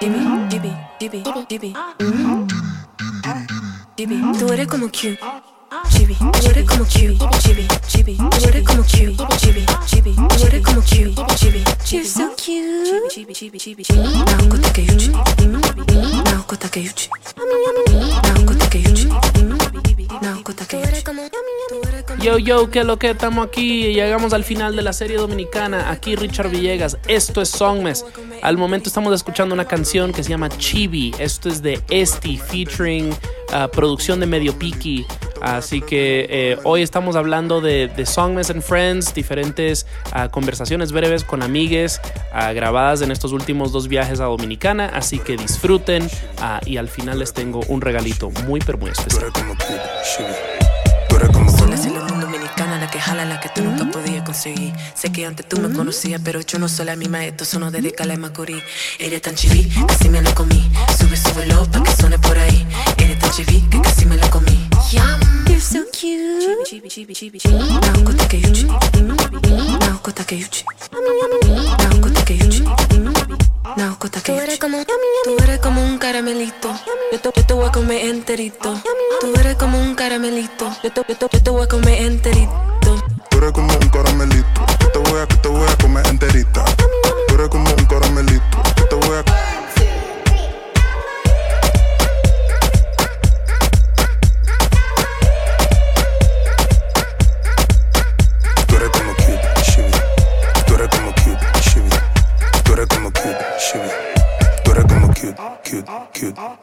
Jimmy, Jimmy, Jimmy, Jimmy. Jimmy, tú eres como cute. Chibi, tú eres como cute. Chibi, chibi, tú eres como cute. Chibi, chibi, tú eres como cute. Chibi, you're so cute. Chibi, chibi, chibi, chibi. Naoko Takeuchi. Naoko Takeuchi. Naoko Takeuchi. Yo, yo, que lo que estamos aquí y llegamos al final de la serie dominicana. Aquí Richard Villegas. Esto es Songmes. Al momento estamos escuchando una canción que se llama Chibi. Esto es de Esti featuring uh, producción de Medio Piki. Así que eh, hoy estamos hablando de, de Songmes and Friends, diferentes uh, conversaciones breves con amigues uh, grabadas en estos últimos dos viajes a Dominicana. Así que disfruten y al final les tengo un regalito muy pero muy especial. Que jala, la que tú nunca podías conseguir. Sé que antes tú me conocías, pero yo no soy la misma. Esto sonó desde Cala y Macorís. Eres tan chiví, casi me lo comí. Sube, súbelo pa' que suene por ahí. Eres tan chiví, que casi me lo comí. Yum, you're so cute. Naoko Takeuchi. Naoko Takeuchi. Naoko Takeuchi. Takeuchi. Tú eres como, tú eres como un caramelito. Yo te, yo te voy a comer enterito. Tú eres como un caramelito. Yo te, yo te, yo te voy a comer enterito. Tú eres como un caramelito. Yo te voy a, te voy a comer enterita. Tú eres como un caramelito.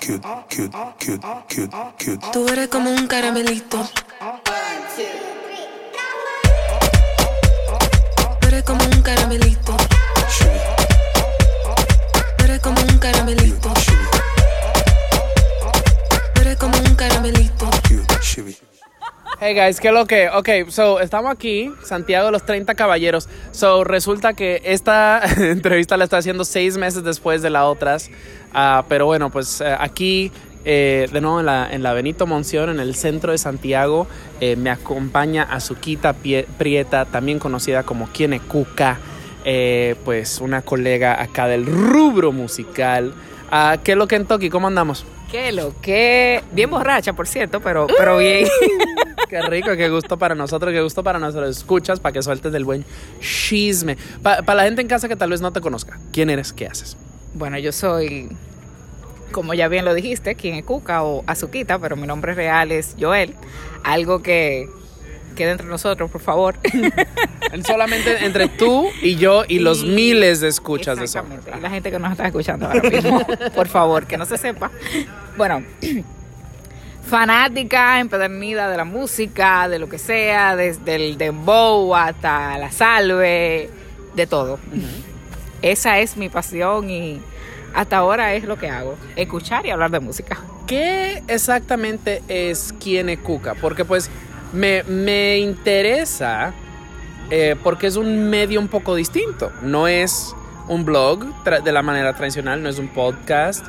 Cute, cute, cute, cute, cute. Tú eres como un caramelito. Tú eres como un caramelito. Tú eres como un caramelito. Tú eres como un caramelito. Hey guys, ¿qué es lo que? Ok, so estamos aquí, Santiago de los 30 Caballeros. So resulta que esta entrevista la estoy haciendo seis meses después de las otras. Ah, pero bueno, pues eh, aquí, eh, de nuevo en la, en la Benito Monción, en el centro de Santiago, eh, me acompaña Azuquita Prieta, también conocida como Kiene Cuca. eh, pues una colega acá del rubro musical. Ah, ¿Qué es lo que en Toki? ¿Cómo andamos? Qué lo que. Bien borracha, por cierto, pero, pero bien. Qué rico, qué gusto para nosotros, qué gusto para nosotros. Escuchas para que sueltes del buen chisme. Para la gente en casa que tal vez no te conozca, ¿quién eres? ¿Qué haces? Bueno, yo soy, como ya bien lo dijiste, quien es Cuca o Azuquita, pero mi nombre real es Joel. Algo que quede entre nosotros, por favor. Solamente entre tú y yo y los miles de escuchas de eso. Y la gente que nos está escuchando ahora mismo, por favor, que no se sepa. Bueno, fanática empedernida de la música, de lo que sea, desde el dembow hasta la salve, de todo. Esa es mi pasión y hasta ahora es lo que hago, escuchar y hablar de música. ¿Qué exactamente es Kiene Cuca? Porque pues me, me interesa eh, porque es un medio un poco distinto. No es un blog de la manera tradicional, no es un podcast,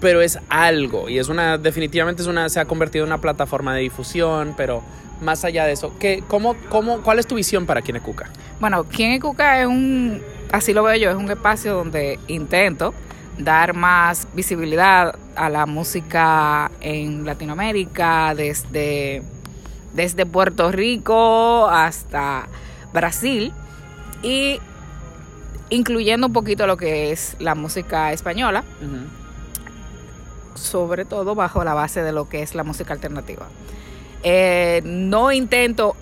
pero es algo y es una definitivamente es una se ha convertido en una plataforma de difusión, pero más allá de eso, ¿qué, cómo, cómo, ¿cuál es tu visión para Kiene Cuca? Bueno, Quien es Cuca es un, así lo veo yo, es un espacio donde intento dar más visibilidad a la música en Latinoamérica, desde, desde Puerto Rico hasta Brasil, y incluyendo un poquito lo que es la música española, sobre todo bajo la base de lo que es la música alternativa. Eh, no intento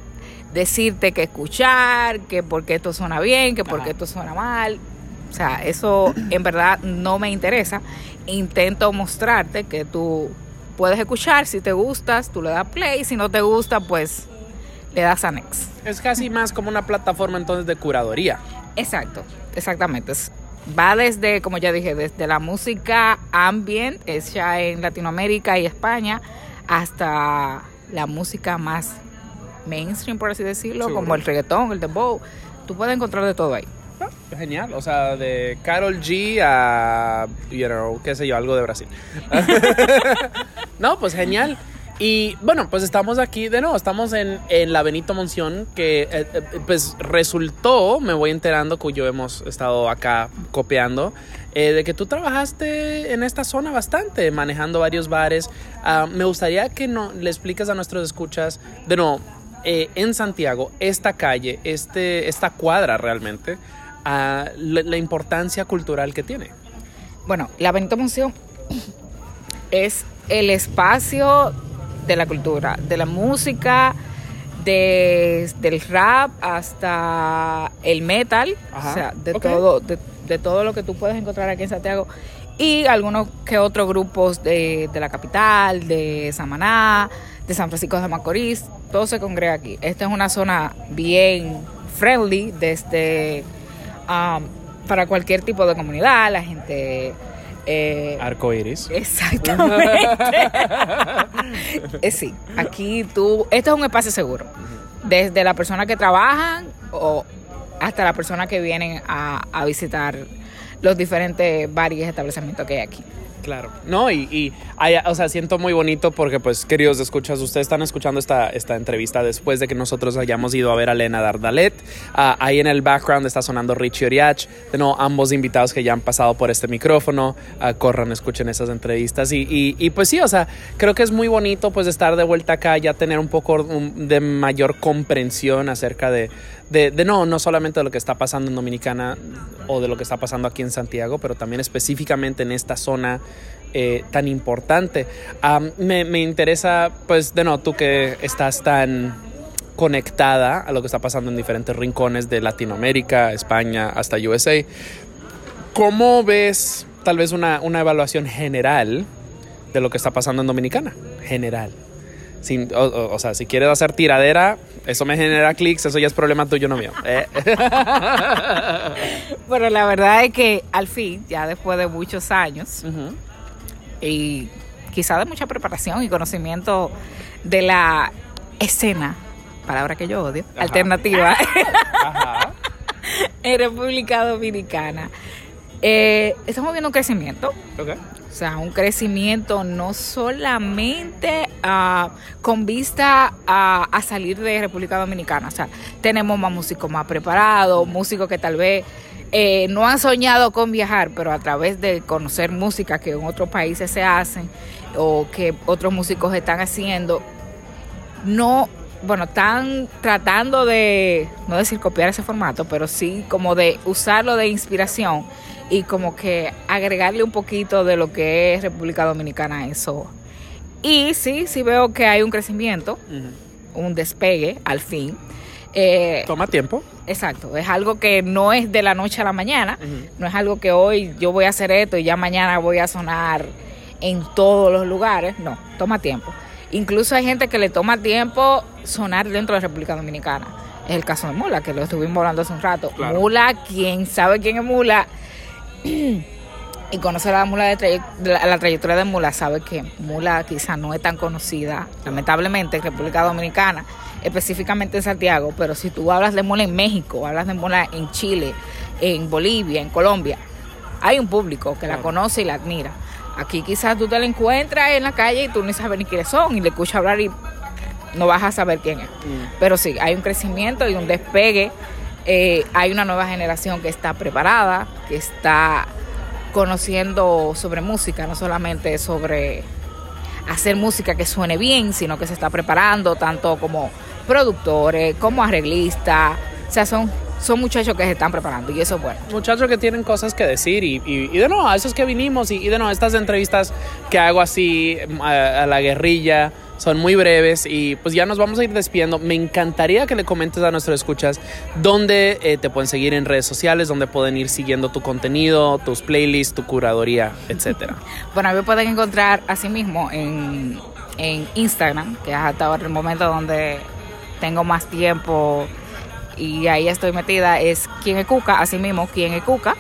decirte que escuchar, que porque esto suena bien, que porque Ajá. esto suena mal. O sea, eso en verdad no me interesa. Intento mostrarte que tú puedes escuchar, si te gustas, tú le das play, si no te gusta, pues le das a next. Es casi más como una plataforma entonces de curaduría. Exacto, exactamente. Es- Va desde, como ya dije, desde la música ambient, hecha en Latinoamérica y España, hasta la música más mainstream, por así decirlo, Seguro. como el reggaetón, el dembow. Tú puedes encontrar de todo ahí. Genial, o sea, de Carol G a, you know, qué sé yo, algo de Brasil. no, pues genial. Y bueno, pues estamos aquí de nuevo, estamos en, en la Benito Monción, que eh, eh, pues resultó, me voy enterando, cuyo hemos estado acá copiando, eh, de que tú trabajaste en esta zona bastante, manejando varios bares. Ah, me gustaría que no, le expliques a nuestros escuchas, de nuevo, eh, en Santiago, esta calle, este, esta cuadra realmente, la, la importancia cultural que tiene. Bueno, la Benito Museo es el espacio de la cultura, de la música, de, del rap hasta el metal, Ajá, o sea, de todo, de, de todo lo que tú puedes encontrar aquí en Santiago. Y algunos que otros grupos de, de la capital, de Samaná, de San Francisco de Macorís, todo se congrega aquí. Esta es una zona bien friendly desde um, para cualquier tipo de comunidad, la gente eh, Arco iris. Exactamente. Eh, sí, aquí tú, esto es un espacio seguro. Desde la persona que trabajan o hasta la persona que vienen a, a visitar los diferentes bares y establecimientos que hay aquí. Claro. No, y, y hay- o sea, siento muy bonito porque, pues, queridos escuchas, ustedes están escuchando esta, esta entrevista después de que nosotros hayamos ido a ver a Elena Dardalet. Ah, ahí en el background está sonando Richie Oriach. De nuevo, ambos invitados que ya han pasado por este micrófono. Ah, corran, escuchen esas entrevistas. Y, y, y, pues sí, o sea, creo que es muy bonito, pues, estar de vuelta acá, ya tener un poco de mayor comprensión acerca de, de, no, no solamente de lo que está pasando en Dominicana o de lo que está pasando aquí en Santiago, pero también específicamente en esta zona eh, tan importante. Me, me interesa, pues, de no, tú que estás tan conectada a lo que está pasando en diferentes rincones de Latinoamérica, España, hasta USA. ¿Cómo ves tal vez una, una evaluación general de lo que está pasando en Dominicana? General. Sin- o, o- o sea, si quieres hacer tiradera, eso me genera clics, eso ya es problema tuyo, no mío. Eh. Pero la verdad es que al fin, ya después de muchos años y quizá de mucha preparación y conocimiento de la escena, palabra que yo odio, Ajá. alternativa Ajá. en República Dominicana, eh, estamos viendo un crecimiento. Ok. O sea, un crecimiento no solamente ah, con vista a, salir de República Dominicana. O sea, tenemos más músicos más preparados, músicos que tal vez eh, no han soñado con viajar, pero a través de conocer música que en otros países se hacen o que otros músicos están haciendo, no, bueno, están tratando de, no decir copiar ese formato, pero sí como de usarlo de inspiración y como que agregarle un poquito de lo que es República Dominicana a eso. Y sí, sí veo que hay un crecimiento, un despegue al fin. Eh, Toma tiempo. exacto, es algo que no es de la noche a la mañana, no es algo que hoy yo voy a hacer esto y ya mañana voy a sonar en todos los lugares, no, toma tiempo. Incluso hay gente que le toma tiempo sonar dentro de República Dominicana. Es el caso de Mula, que lo estuvimos hablando hace un rato. Claro. Mula, quien sabe quién es Mula y conoce la Mula de traye- la, la trayectoria de Mula, sabe que Mula quizá no es tan conocida, lamentablemente, en República Dominicana, específicamente en Santiago, pero si tú hablas de Mula en México, hablas de Mula en Chile, en Bolivia, en Colombia, hay un público que la conoce y la admira. Aquí quizás tú te la encuentras en la calle y tú ni sabes ni quiénes son y le escuchas hablar y no vas a saber quién es. Pero sí, hay un crecimiento y un despegue. Eh, hay una nueva generación que está preparada, que está conociendo sobre música, no solamente sobre hacer música que suene bien, sino que se está preparando tanto como productores, como arreglistas. O sea, son, son muchachos que se están preparando y eso es bueno. muchachos que tienen cosas que decir y, y- y de nuevo, a esos que vinimos y, de nuevo, estas entrevistas que hago así a, a la guerrilla son muy breves y pues ya nos vamos a ir despidiendo. Me encantaría que le comentes a nuestros escuchas dónde eh, te pueden seguir en redes sociales, dónde pueden ir siguiendo tu contenido, tus playlists, tu curaduría, etcétera. Bueno, me pueden encontrar así mismo en, en Instagram, que es hasta ahora el momento donde tengo más tiempo y ahí estoy metida, es quien es Cuca, así mismo, quien es Cuca,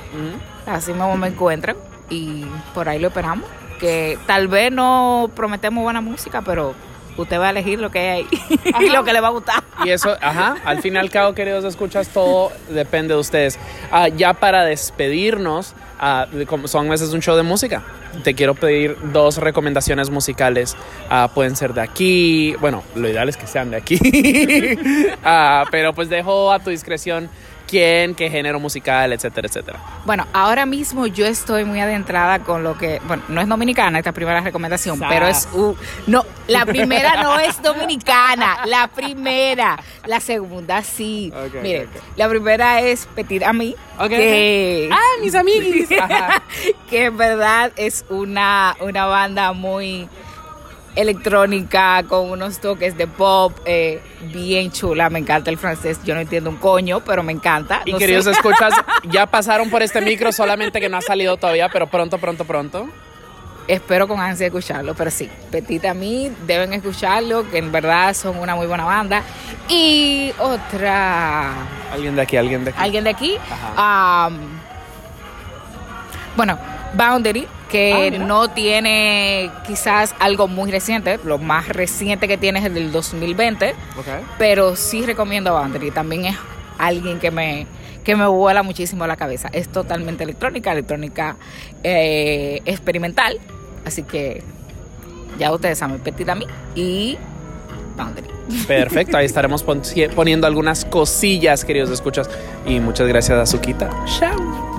así mismo me encuentran y por ahí lo esperamos. Que tal vez no prometemos buena música, pero usted va a elegir lo que hay ahí y lo que le va a gustar. Y eso, ajá, al fin y al cabo, queridos escuchas, todo depende de ustedes. Ah, ya para despedirnos, ah, como Son Meses es un show de música. Te quiero pedir dos recomendaciones musicales. Ah, pueden ser de aquí, bueno, lo ideal es que sean de aquí. Pero pues dejo a tu discreción quién, qué género musical, etcétera, etcétera. Bueno, ahora mismo yo estoy muy adentrada con lo que, bueno, no es dominicana esta primera recomendación, pero es u- no, la primera no es dominicana, la primera, la segunda sí. Ok, Mire, ok, ok. la primera es Petit Ami, Ok, que Ah, mis amiguis. Que en verdad es una, una banda muy electrónica con unos toques de pop eh, bien chula. Me encanta el francés. Yo no entiendo un coño, pero me encanta. Y No queridos sé. escuchas, ya pasaron por este micro, solamente que no ha salido todavía, pero pronto, pronto, pronto. Espero con ansia escucharlo, pero sí, Petit a mí deben escucharlo, que en verdad son una muy buena banda. Y otra, Alguien de aquí, alguien de aquí. alguien de aquí, am, bueno, Boundary, que Ah, no tiene quizás algo muy reciente, lo más reciente que tiene es el del 2020, Ok. pero sí recomiendo Boundary, también es alguien que me que me vuela muchísimo la cabeza. Es totalmente electrónica, electrónica eh, experimental, así que ya ustedes saben, Petit a mí y Boundary. Perfecto, ahí estaremos pon- poniendo algunas cosillas, queridos escuchas. Y muchas gracias, Azuquita. Chao.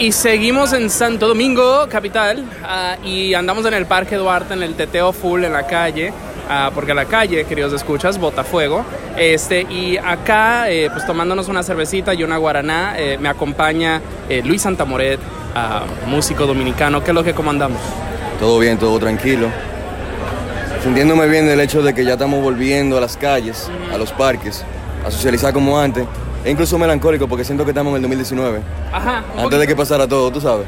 Y seguimos en Santo Domingo, capital, ah, y andamos en el Parque Duarte, en el teteo full, en la calle, ah, porque la calle, queridos escuchas, Botafuego. Este, y acá, eh, pues tomándonos una cervecita y una guaraná, eh, me acompaña eh, Luis Santamoret, ah, músico dominicano. ¿Qué es lo que comandamos? Todo bien, todo tranquilo. Sintiéndome bien del hecho de que ya estamos volviendo a las calles, a los parques, a socializar como antes. E incluso melancólico porque siento que estamos en el 2019. Ajá. Antes de que pasara todo, tú sabes.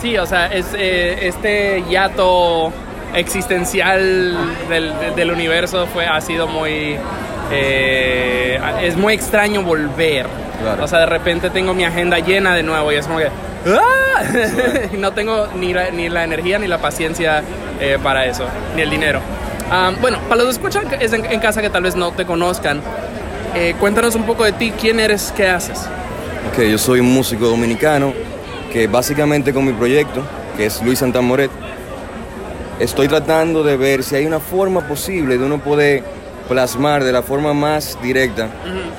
Sí, o sea, es eh, este hiato existencial del, del universo fue, ha sido muy... eh, es muy extraño volver. Claro. O sea, de repente tengo mi agenda llena de nuevo y es como que... ¡ah! No tengo ni la, ni la energía ni la paciencia eh, para eso, ni el dinero. Ah, bueno, para los que escuchan es en, en casa que tal vez no te conozcan, eh, cuéntanos un poco de ti, quién eres, qué haces. Ok, yo soy un músico dominicano que básicamente con mi proyecto, que es Luis Santamoret, estoy tratando de ver si hay una forma posible de uno poder plasmar de la forma más directa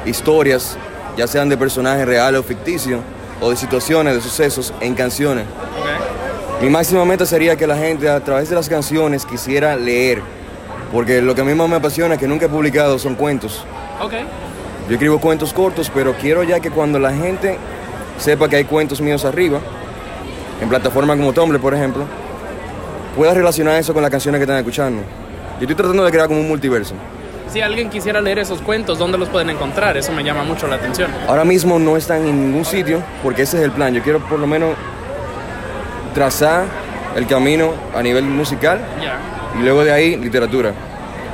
historias, ya sean de personajes reales o ficticios, o de situaciones, de sucesos, en canciones. Mi máxima meta sería que la gente a través de las canciones quisiera leer, porque lo que a mí más me apasiona, que nunca he publicado, son cuentos. Ok. Yo escribo cuentos cortos, pero quiero ya que cuando la gente sepa que hay cuentos míos arriba, en plataformas como Tumblr, por ejemplo, pueda relacionar eso con las canciones que están escuchando. Yo estoy tratando de crear como un multiverso. Si alguien quisiera leer esos cuentos, ¿dónde los pueden encontrar? Eso me llama mucho la atención. Ahora mismo no están en ningún sitio, porque ese es el plan. Yo quiero por lo menos trazar el camino a nivel musical Ya. y luego de ahí literatura.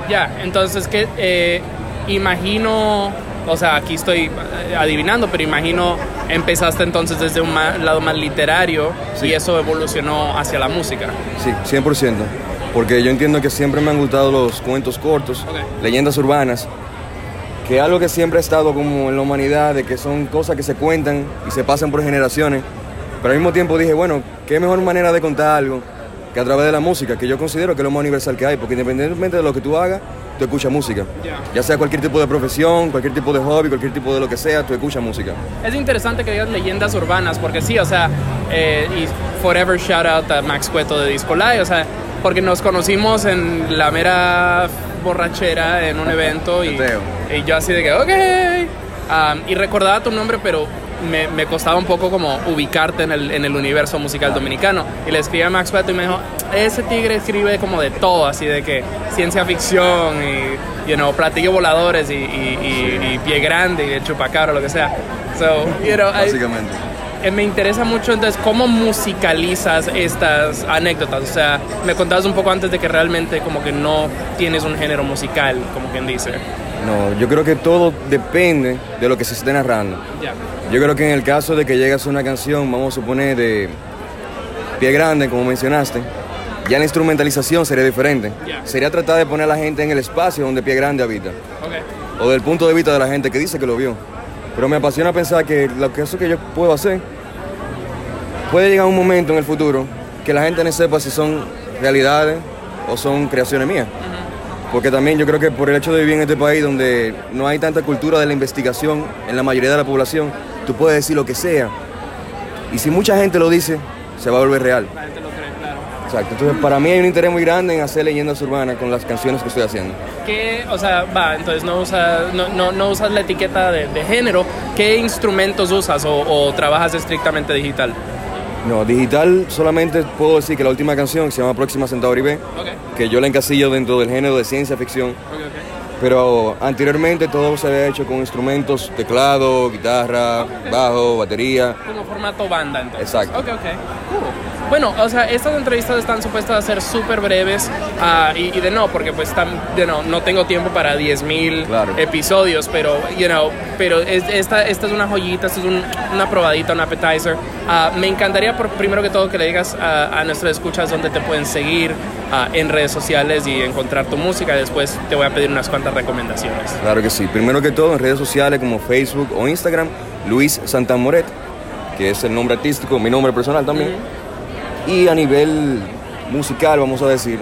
Ya, entonces que eh, imagino, o sea, aquí estoy adivinando, pero imagino empezaste entonces desde un ma- lado más literario Sí. y eso evolucionó hacia la música. Sí, 100%. Porque yo entiendo que siempre me han gustado los cuentos cortos, leyendas urbanas, que algo que siempre ha estado como en la humanidad, de que son cosas que se cuentan y se pasan por generaciones. Pero al mismo tiempo dije, bueno, qué mejor manera de contar algo que a través de la música, que yo considero que es lo más universal que hay, porque independientemente de lo que tú hagas, tú escuchas música. Ya. Ya sea cualquier tipo de profesión, cualquier tipo de hobby, cualquier tipo de lo que sea, tú escuchas música. Es interesante que digas leyendas urbanas, porque sí, o sea, eh, y forever shout out a Max Cueto de Disco Live, o sea, porque nos conocimos en la mera borrachera en un evento y, y yo así de que, ok. Um, y recordaba tu nombre, pero me, me costaba un poco como ubicarte en el, en el universo musical dominicano. Y le escribí a Max Cueto y me dijo, ese tigre escribe como de todo, así de que ciencia ficción y, you know, platillos voladores y, y, y- y pie grande y chupacabra, lo que sea. So, you know, Básicamente. eh, me interesa mucho entonces cómo musicalizas estas anécdotas. O sea, me contabas un poco antes de que realmente como que no tienes un género musical, como quien dice. No, yo creo que todo depende de lo que se esté narrando. Yo creo que en el caso de que llegas a una canción, vamos a suponer de pie grande, como mencionaste, ya la instrumentalización sería diferente. Sería tratar de poner a la gente en el espacio donde pie grande habita, o del punto de vista de la gente que dice que lo vio. Pero me apasiona pensar que lo que eso que yo puedo hacer puede llegar un momento en el futuro que la gente no sepa si son realidades o son creaciones mías. Porque también yo creo que por el hecho de vivir en este país donde no hay tanta cultura de la investigación en la mayoría de la población, tú puedes decir lo que sea. Y si mucha gente lo dice, se va a volver real. Exacto. Entonces, para mí hay un interés muy grande en hacer leyendas urbanas con las canciones que estoy haciendo. ¿Qué, o sea, va, entonces no usas, no, no, no usas la etiqueta de, género. ¿Qué instrumentos usas o trabajas estrictamente digital? No, digital solamente puedo decir que la última canción que se llama Próxima Centauri B, que yo la encasillo dentro del género de ciencia ficción, pero anteriormente todo se había hecho con instrumentos, teclado, guitarra, bajo, batería. Como formato banda, entonces. Exacto. Ok, ok. Cool. Bueno, o sea, estas entrevistas están supuestas a ser súper breves ah, y, y de no, porque pues tam- de no, no tengo tiempo para 10.000 Claro. episodios, pero, you know, pero es- esta, esta es una joyita, esta es un- una probadita, un appetizer. Ah, me encantaría, por, primero que todo, que le digas a, a nuestros escuchas dónde te pueden seguir ah, en redes sociales y encontrar tu música. Después te voy a pedir unas cuantas recomendaciones. Claro que sí. Primero que todo en redes sociales como Facebook o Instagram, Luis Santamoret, que es el nombre artístico, mi nombre personal también. Y a nivel musical, vamos a decir,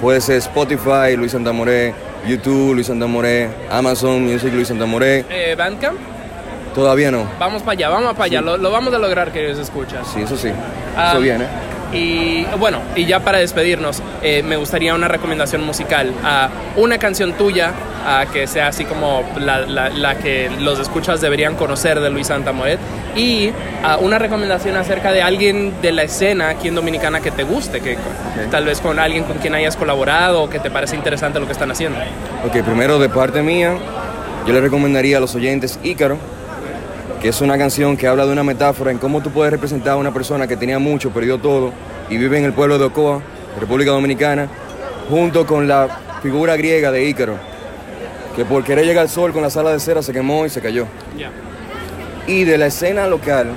puede ser Spotify, Luis Santamoret, YouTube, Luis Santamoret, Amazon Music, Luis Santamoret. Eh, Bandcamp, Todavía no. Vamos para allá, vamos para allá. Lo, lo vamos a lograr, queridos escuchas. Sí, eso sí. Ah, eso viene. Y bueno, y ya para despedirnos, eh, me gustaría una recomendación musical. a una canción tuya ah, que sea así como la, la- la que los escuchas deberían conocer de Luis Santamoret. Y ah, una recomendación acerca de alguien de la escena aquí en Dominicana que te guste, que tal vez con alguien con quien hayas colaborado o que te parece interesante lo que están haciendo. Ok, primero de parte mía, yo le recomendaría a los oyentes Ícaro, que es una canción que habla de una metáfora en cómo tú puedes representar a una persona que tenía mucho, perdió todo y vive en el pueblo de Ocoa, República Dominicana, junto con la figura griega de Ícaro, que por querer llegar al sol con la sala de cera se quemó y se cayó. Y de la escena local,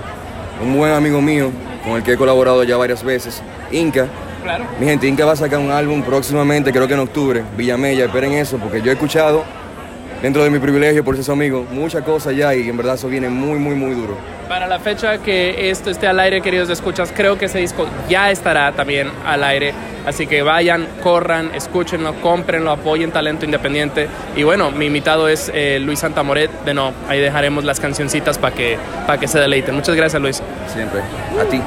un buen amigo mío, con el que he colaborado ya varias veces, Inca, Claro. mi gente, Inca va a sacar un álbum próximamente, creo que en octubre, Villamella, esperen eso, porque yo he escuchado, dentro de mi privilegio por ser su amigo, muchas cosas ya y en verdad eso viene muy, muy, muy duro. Para la fecha que esto esté al aire, queridos escuchas, creo que ese disco ya estará también al aire. Así que vayan, corran, escúchenlo, cómprenlo, apoyen talento independiente. Y bueno, mi invitado es eh, Luis Santamoret. De no, ahí dejaremos las cancioncitas para que, para que se deleiten. Muchas gracias, Luis. Siempre. A ti.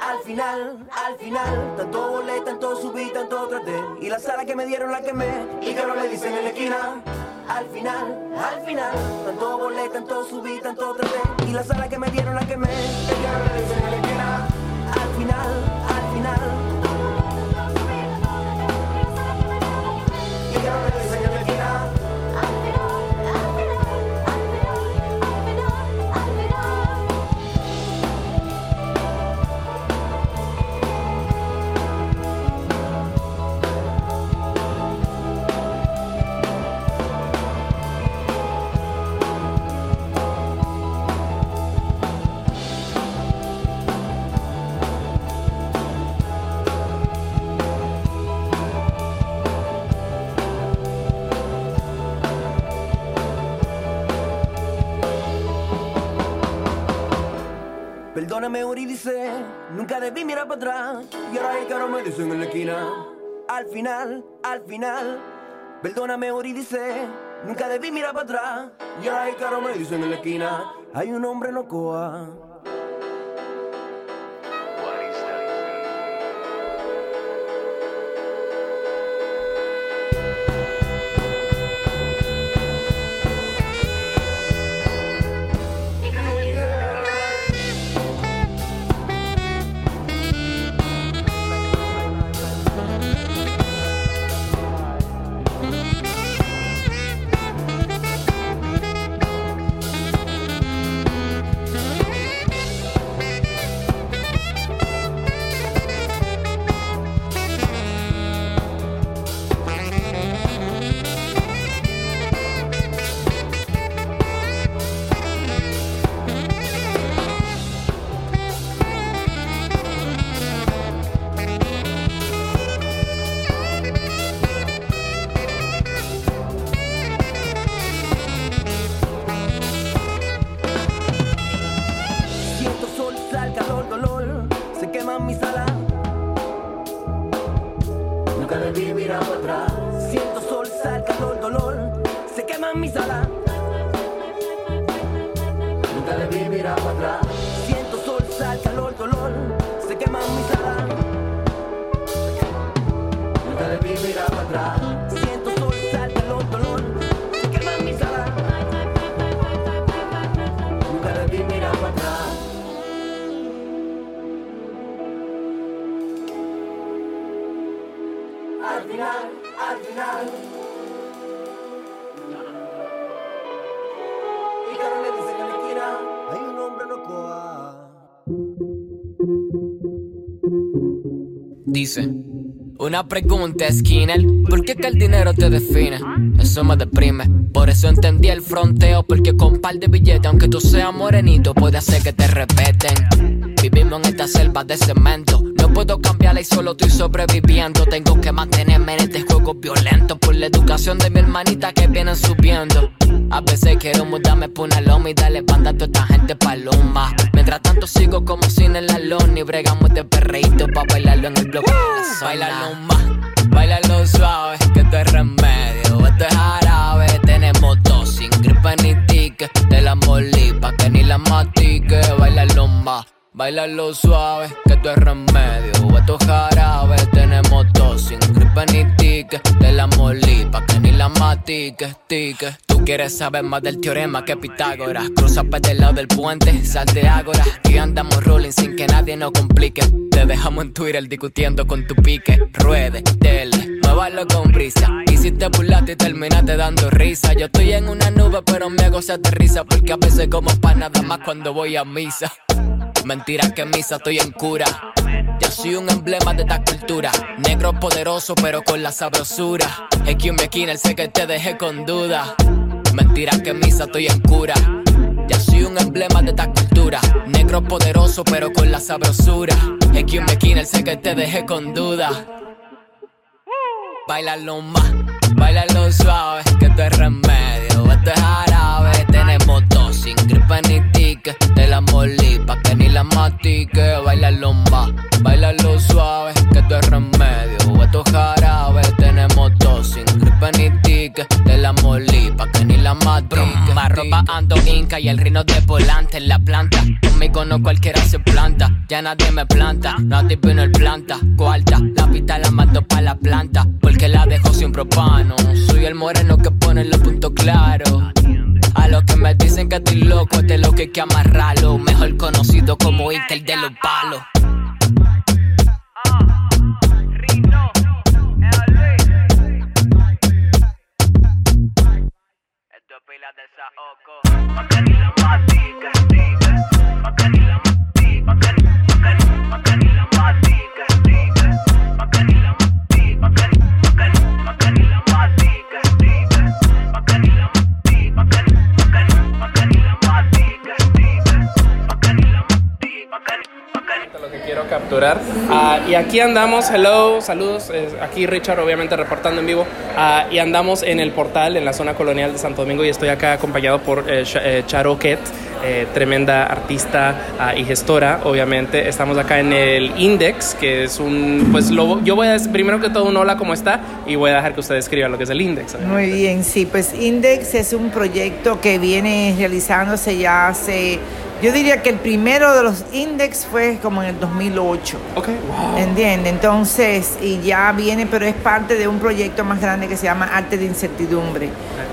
Al final, al final, tanto volé, tanto subí, tanto traté. Y la sala que me dieron la quemé. Y que no me dicen en la esquina, al final, al final, tanto volé, tanto subí, tanto traté. Y la sala que me dieron la quemé. Y que no me dicen en la esquina, al final. Perdóname, Eurídice, nunca debí mirar para atrás. Y ahora el caro me dicen en la esquina. Al final, al final. Perdóname, Eurídice, nunca debí mirar para atrás. Y ahora el caro me dicen en la esquina. Hay un hombre en una pregunta Skinner, ¿por qué que el dinero te define? Eso me deprime, por eso entendí el fronteo, porque con par de billetes, aunque tú seas morenito, puede hacer que te respeten. En esta selva de cemento, no puedo cambiarla y solo estoy sobreviviendo. Tengo que mantenerme en este juego violento por la educación de mi hermanita que vienen subiendo. A veces quiero mudarme por una loma y darle banda a toda esta gente paloma. Mientras tanto sigo como sin en la lona y bregamos de perreíto pa' bailarlo en el bloque de. Bailalo más, bailalo suave, que esto es remedio, esto es jarabe. Tenemos dos sin gripe ni tique, te la molí pa' que ni la matique. Bailalo más, bailalo suave, que esto es remedio, esto es jarabe. Tenemos dos sin gripe ni tique, te la molí pa' que ni la matique, tique. Tú quieres saber más del teorema que Pitágoras. Cruza para del lado del puente, sal de ágora. Y andamos rolling sin que nadie nos complique. Te dejamos en Twitter discutiendo con tu pique. Ruede, dele, muévalo con brisa. Y si te burlaste y terminaste dando risa. Yo estoy en una nube, pero mi ego se aterriza. Porque a veces como pa' nada más cuando voy a misa. Mentira que en misa estoy en cura. Yo soy un emblema de esta cultura. Negro poderoso, pero con la sabrosura. Es que un el sé que te dejé con duda. Mentira que en misa estoy en cura. Ya soy un emblema de esta cultura. Negro poderoso, pero con la sabrosura. Es que un el sé que te dejé con duda. Bailalo más, bailalo suave, que esto es remedio, esto es jarabe. Tenemos dos sin gripe ni tique, te la molí pa' que ni la matique. Bailalo más, bailalo suave, que esto es remedio, esto es jarabe. Tenemos dos sin gripe ni tique, te la molí pa' que ni la matique. Ropa ando inca y el rino de volante en la planta. Conmigo no cualquiera se planta, ya nadie me planta. Nadie vino el planta, cuarta, la pista la mando pa' la planta. Porque la dejo sin propano. Soy el moreno que pone los puntos claros. A los que me dicen que estoy loco, este lo que hay que amarrarlo. Mejor conocido como el de los palos. Capturar. Ah, y aquí andamos, hello, saludos. aquí Richard, obviamente, reportando en vivo. Ah, y andamos en el portal, en la zona colonial de Santo Domingo. Y estoy acá acompañado por eh, eh, Charo Ket, eh, tremenda artista ah, y gestora, obviamente. Estamos acá en el Index, que es un. Pues lo, yo voy a primero que todo un hola, ¿cómo está? Y voy a dejar que usted escriba lo que es el Index. Muy bien, sí, pues Index es un proyecto que viene realizándose ya hace, yo diría que el primero de los Index fue como en el 2008. Ok, wow. ¿Entiende? Entonces, y ya viene, pero es parte de un proyecto más grande que se llama Arte de Incertidumbre.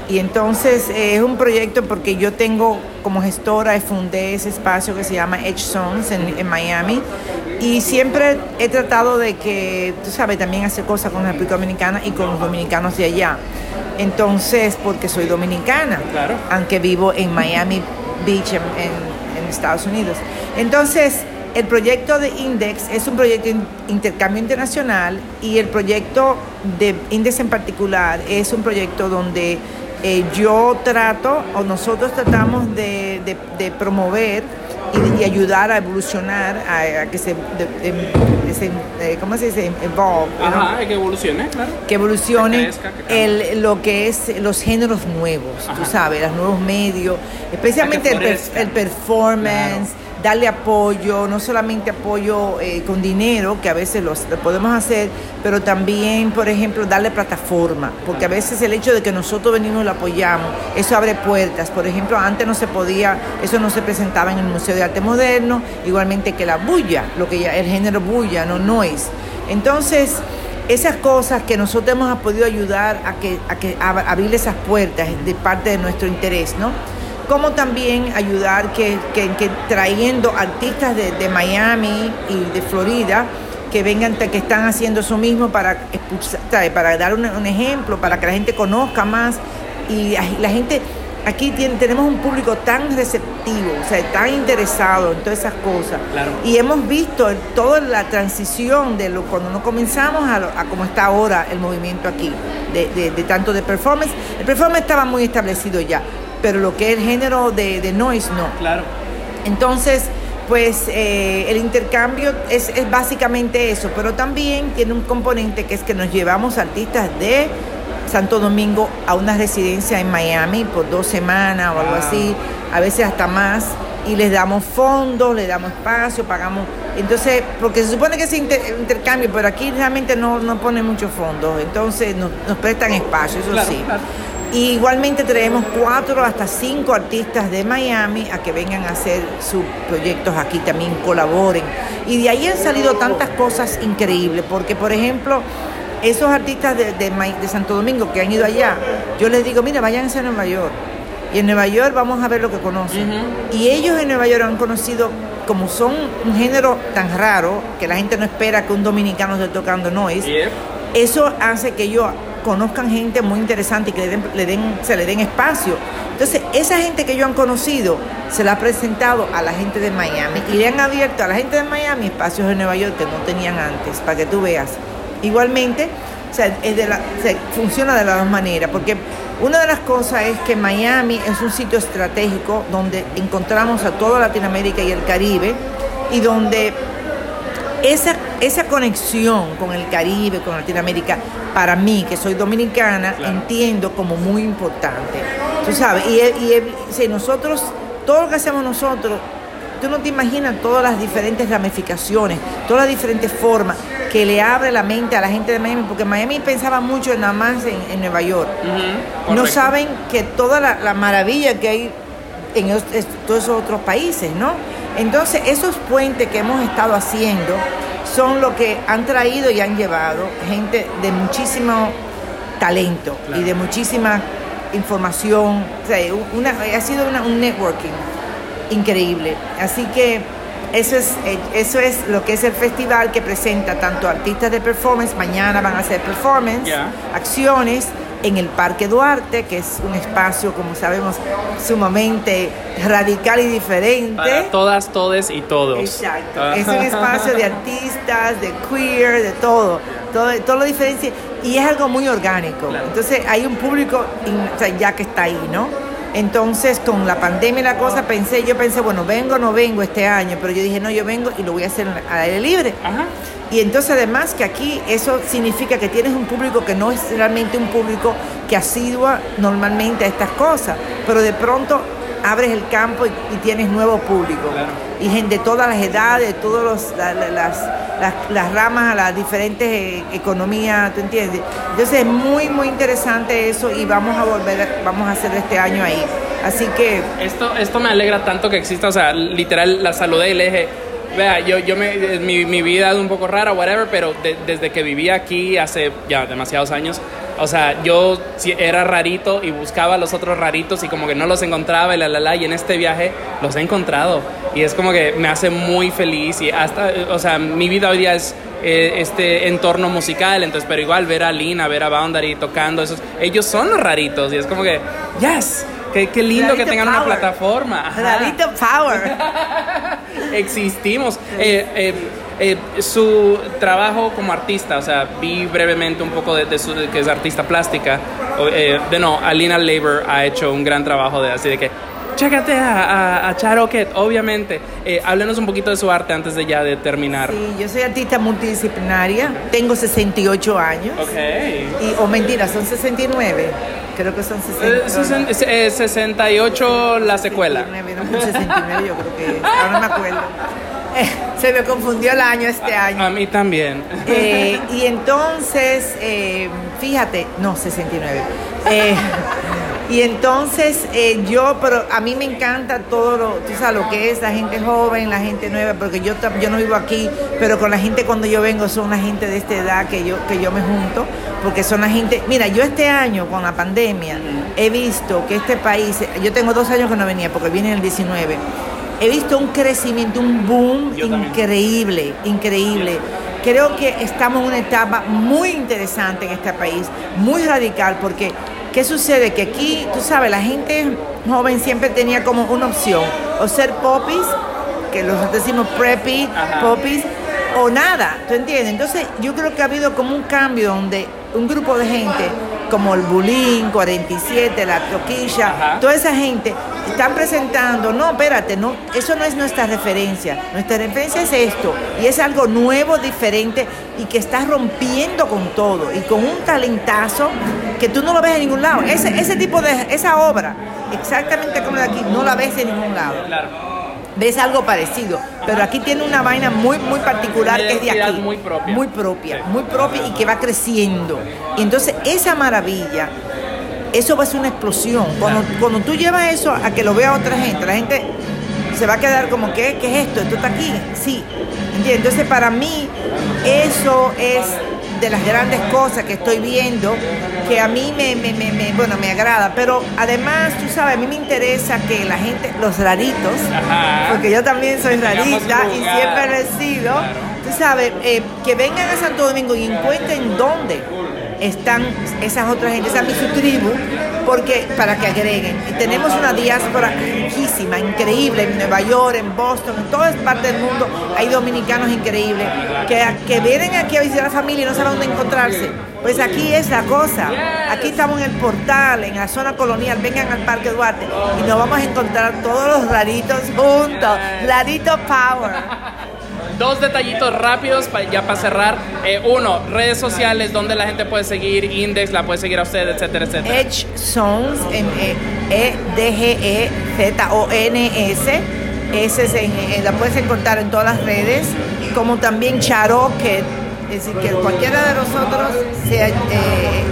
Y entonces eh, es un proyecto porque yo tengo como gestora, y fundé ese espacio que se llama Edge Zones en, en Miami. Y siempre he tratado de que, tú sabes, también hacer cosas con la República Dominicana y con los dominicanos de allá. Entonces, porque soy dominicana, Claro. aunque vivo en Miami Beach, en, en- en Estados Unidos. Entonces, el proyecto de Index es un proyecto de in- intercambio internacional y el proyecto de Index en particular es un proyecto donde eh, yo trato o nosotros tratamos de promover y, ayudar a evolucionar, a, a que se, de- de- se, eh, ¿cómo se dice? Evolve? Ajá, que evolucione, claro. que evolucione Que crezca, que cambie. el, lo que es los géneros nuevos, tú sabes, los nuevos medios, especialmente el, per- el performance, darle apoyo, no solamente apoyo eh, con dinero, que a veces los- lo podemos hacer, pero también, por ejemplo, darle plataforma, porque a veces el hecho de que nosotros venimos y lo apoyamos, eso abre puertas. Por ejemplo, antes no se podía, eso no se presentaba en el Museo de Arte Moderno, igualmente que la bulla, lo que ya, el género bulla, no noise. Entonces, esas cosas que nosotros hemos podido ayudar a que, a que a abrir esas puertas de parte de nuestro interés, ¿no? Como también ayudar que, que- que trayendo artistas de, de Miami y de Florida que vengan, que están haciendo eso mismo para expulsar, para dar un, un ejemplo, para que la gente conozca más y la- gente aquí tiene- tenemos un público tan receptivo, o sea, tan interesado en todas esas cosas. Claro. Y hemos visto toda la transición de lo, cuando no comenzamos a, lo- a cómo está ahora el movimiento aquí, de, de- de tanto de performance. El performance estaba muy establecido ya, pero lo que es el género de, de noise no. Claro. Entonces, pues eh, el intercambio es, es básicamente eso, pero también tiene un componente que es que nos llevamos artistas de Santo Domingo a una residencia en Miami por dos semanas o algo Wow. así, a veces hasta más, y les damos fondos, les damos espacio, pagamos. Entonces, porque se supone que es inter- intercambio, pero aquí realmente no, no ponen muchos fondos, entonces nos, nos prestan espacio, eso Claro, sí. claro. Y igualmente traemos cuatro hasta cinco artistas de Miami a que vengan a hacer sus proyectos aquí, también colaboren. Y de ahí han salido tantas cosas increíbles, porque por ejemplo, esos artistas de, de Ma- de Santo Domingo que han ido allá, yo les digo, mira, váyanse a Nueva York. Y en Nueva York vamos a ver lo que conocen. Y ellos en Nueva York han conocido, como son un género tan raro, que la gente no espera que un dominicano esté tocando noise, eso hace que ellos conozcan gente muy interesante y que le den, se le den espacio. Entonces, esa gente que ellos han conocido se la ha presentado a la gente de Miami y le han abierto a la gente de Miami espacios en Nueva York que no tenían antes, para que tú veas. Igualmente, o sea, es de la- funciona de las dos maneras, porque una de las cosas es que Miami es un sitio estratégico donde encontramos a toda Latinoamérica y el Caribe y donde esa, esa conexión con el Caribe, con Latinoamérica, para mí, que soy dominicana, entiendo como muy importante. Tú sabes, y, y- si nosotros, todo lo que hacemos nosotros, tú no te imaginas todas las diferentes ramificaciones, todas las diferentes formas que le abre la mente a la gente de Miami, porque Miami pensaba mucho nada más en, en Nueva York. No saben que toda la, la maravilla que hay en todos esos otros países, ¿no? Entonces, esos puentes que hemos estado haciendo son lo que han traído y han llevado gente de muchísimo talento y de muchísima información. O sea, una- ha sido una- un networking increíble. Así que eso es, eh, eso es lo que es el festival que presenta tanto artistas de performance, mañana van a hacer performance, acciones en el Parque Duarte, que es un espacio, como sabemos, sumamente radical y diferente. Para todas, todes y todos. Exacto. Ah. Es un espacio de artistas, de queer, de todo. Todo, todo lo diferencia. Y es algo muy orgánico. Claro. Entonces hay un público in- o sea, ya que está ahí, ¿no? Entonces con la pandemia y la cosa pensé, yo pensé, bueno, vengo o no vengo este año, pero yo dije, no, yo vengo y lo voy a hacer al aire libre. Ajá. Y entonces además que aquí eso significa que tienes un público que no es realmente un público que asidua normalmente a estas cosas, pero de pronto abres el campo y, y tienes nuevo público. Claro. Y gente de todas las edades, de todas los- la- la- las, las, las ramas, las diferentes eh, economías, ¿tú entiendes? Entonces es muy, muy interesante eso y vamos a volver, vamos a hacer este año ahí. Así que Esto, esto me alegra tanto que exista, o sea, literal la saludé y le dije, vea, yo, yo me, eh, mi, mi vida es un poco rara, whatever, pero de- desde que viví aquí hace ya demasiados años, o sea, yo era rarito y buscaba a los otros raritos y como que no los encontraba y la, la, la, y en este viaje los he encontrado y es como que me hace muy feliz y hasta, o sea, mi vida hoy día es eh, este entorno musical, entonces, pero igual ver a Lina, ver a Boundary tocando, esos, ellos son los raritos y es como que, yes, qué, qué lindo que tengan una power. plataforma. Ajá. Rarito Power. Existimos. Eh, eh, eh, su trabajo como artista, o sea, vi brevemente un poco de, de su, de que es artista plástica. Eh, de no, Alina Labor ha hecho un gran trabajo de así de que, chécate a, a, a Charoquet, obviamente. Eh, háblenos un poquito de su arte antes de ya de terminar. Sí, yo soy artista multidisciplinaria, tengo 68 años. Ok. Y, o mentira, son 69. Creo que son Eh, 60. sesen- eh, 68 la secuela. 69, no, 69 yo creo que. Ahora me acuerdo. Se me confundió el año este año. A mí también. Eh, y entonces, eh, fíjate, no, 69. Eh, y entonces eh, yo, pero a mí me encanta todo lo, tú sabes, lo que es la gente joven, la gente nueva, porque yo, yo no vivo aquí, pero con la gente cuando yo vengo son la gente de esta edad que yo, que yo me junto, porque son la gente, mira, yo este año con la pandemia he visto que este país, yo tengo dos años que no venía, porque viene en el 19, he visto un crecimiento, un boom Yo también. increíble, increíble. Creo que estamos en una etapa muy interesante en este país, muy radical, porque ¿qué sucede? Que aquí, tú sabes, la gente joven siempre tenía como una opción, o ser popis, que los decimos preppy, Ajá. popis, o nada, ¿tú entiendes? Entonces yo creo que ha habido como un cambio donde un grupo de gente, como el Bulín, 47, la Toquilla, Ajá. toda esa gente están presentando, no, espérate, no, eso no es nuestra referencia. Nuestra referencia es esto, y es algo nuevo, diferente, y que está rompiendo con todo, y con un talentazo que tú no lo ves en ningún lado. Ese, ese tipo de, esa obra, exactamente como la de aquí, no la ves en ningún lado. Claro. Ves algo parecido, pero aquí tiene una vaina muy, muy particular que es de aquí. muy propia. Muy propia, muy propia y que va creciendo. Y entonces esa maravilla, eso va a ser una explosión. Cuando, cuando tú llevas eso a que lo vea otra gente, la gente se va a quedar como, ¿qué, ¿Qué es esto? ¿Esto está aquí? Sí. Entonces para mí eso es de las grandes cosas que estoy viendo que a mí me, me, me- me- bueno, me agrada. Pero además, tú sabes, a mí me interesa que la gente, los raritos, Ajá. porque yo también soy rarita y siempre he sido, tú sabes, eh, que vengan a Santo Domingo y encuentren dónde están esas otras gente, esa es su tribu, porque para que agreguen. Y tenemos una diáspora riquísima, increíble, en Nueva York, en Boston, en todas partes del mundo hay dominicanos increíbles que, que vienen aquí a visitar a la familia y no saben dónde encontrarse. Pues aquí es la cosa. Aquí estamos en el portal, en la zona colonial. Vengan al Parque Duarte y nos vamos a encontrar todos los raritos juntos. Rarito Power. Dos detallitos rápidos ya para cerrar. Eh, uno, redes sociales donde la gente puede seguir, Index, la puede seguir a usted, etcétera, etcétera. Edge Zones, en E E-D-G-E-Z-O-N-S. Ese es en- la puedes encontrar en todas las redes, como también Charoquet. Es decir, que cualquiera de nosotros, sea eh,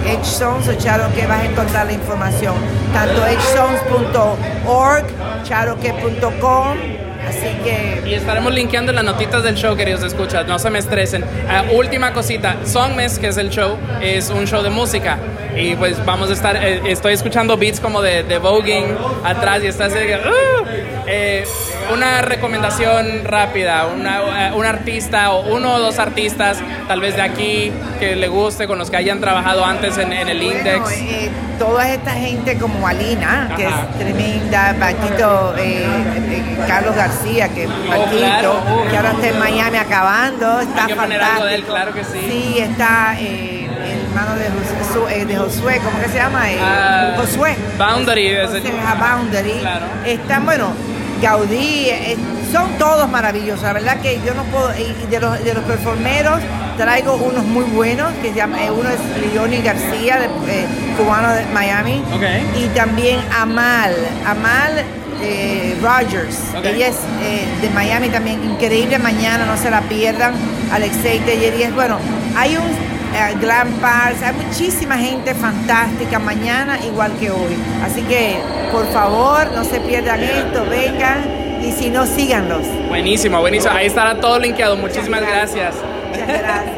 Edge Zones o Charoquet, vas a encontrar la información. Tanto edgezones.org, charoquet.com. Así que Y estaremos linkeando las notitas del show, queridos escuchas, no se me estresen. Ah, última cosita, Songmes, que es el show, es un show de música. Y pues vamos a estar, eh, estoy escuchando beats como de, de voguing atrás y está así "Uh". Eh, una recomendación rápida, una, eh, un artista o uno o dos artistas, tal vez de aquí, que le guste, con los que hayan trabajado antes en, en el Bueno, Index. eh, toda esta gente como Alina, que Ajá. es tremenda, Paquito, eh, eh, Carlos García, que es Paquito, claro, uy. que ahora está en Miami acabando, está Hay que poner fantástico. algo de él, claro que sí. Sí, está eh, hermano de Josué, eh, de Josué, ¿cómo que se llama? Eh, Ah, Josué. Boundary es el- José Boundary. Claro. Están, bueno, Gaudí, eh, son todos maravillosos. La verdad que yo no puedo, y de los, de los performeros traigo unos muy buenos, que se llama, eh, uno es Leoni García, de, eh, cubano de Miami, Ok. y también Amal, Amal eh, Rogers, ella es eh, de Miami también, increíble mañana, no se la pierdan, Alexei Tellerías, bueno, hay un eh, Glam Parks, hay muchísima gente fantástica mañana igual que hoy, así que por favor no se pierdan esto, vengan y si no síganlos. Buenísimo, buenísimo. Ahí estará todo linkeado. Muchísimas gracias. Muchas gracias.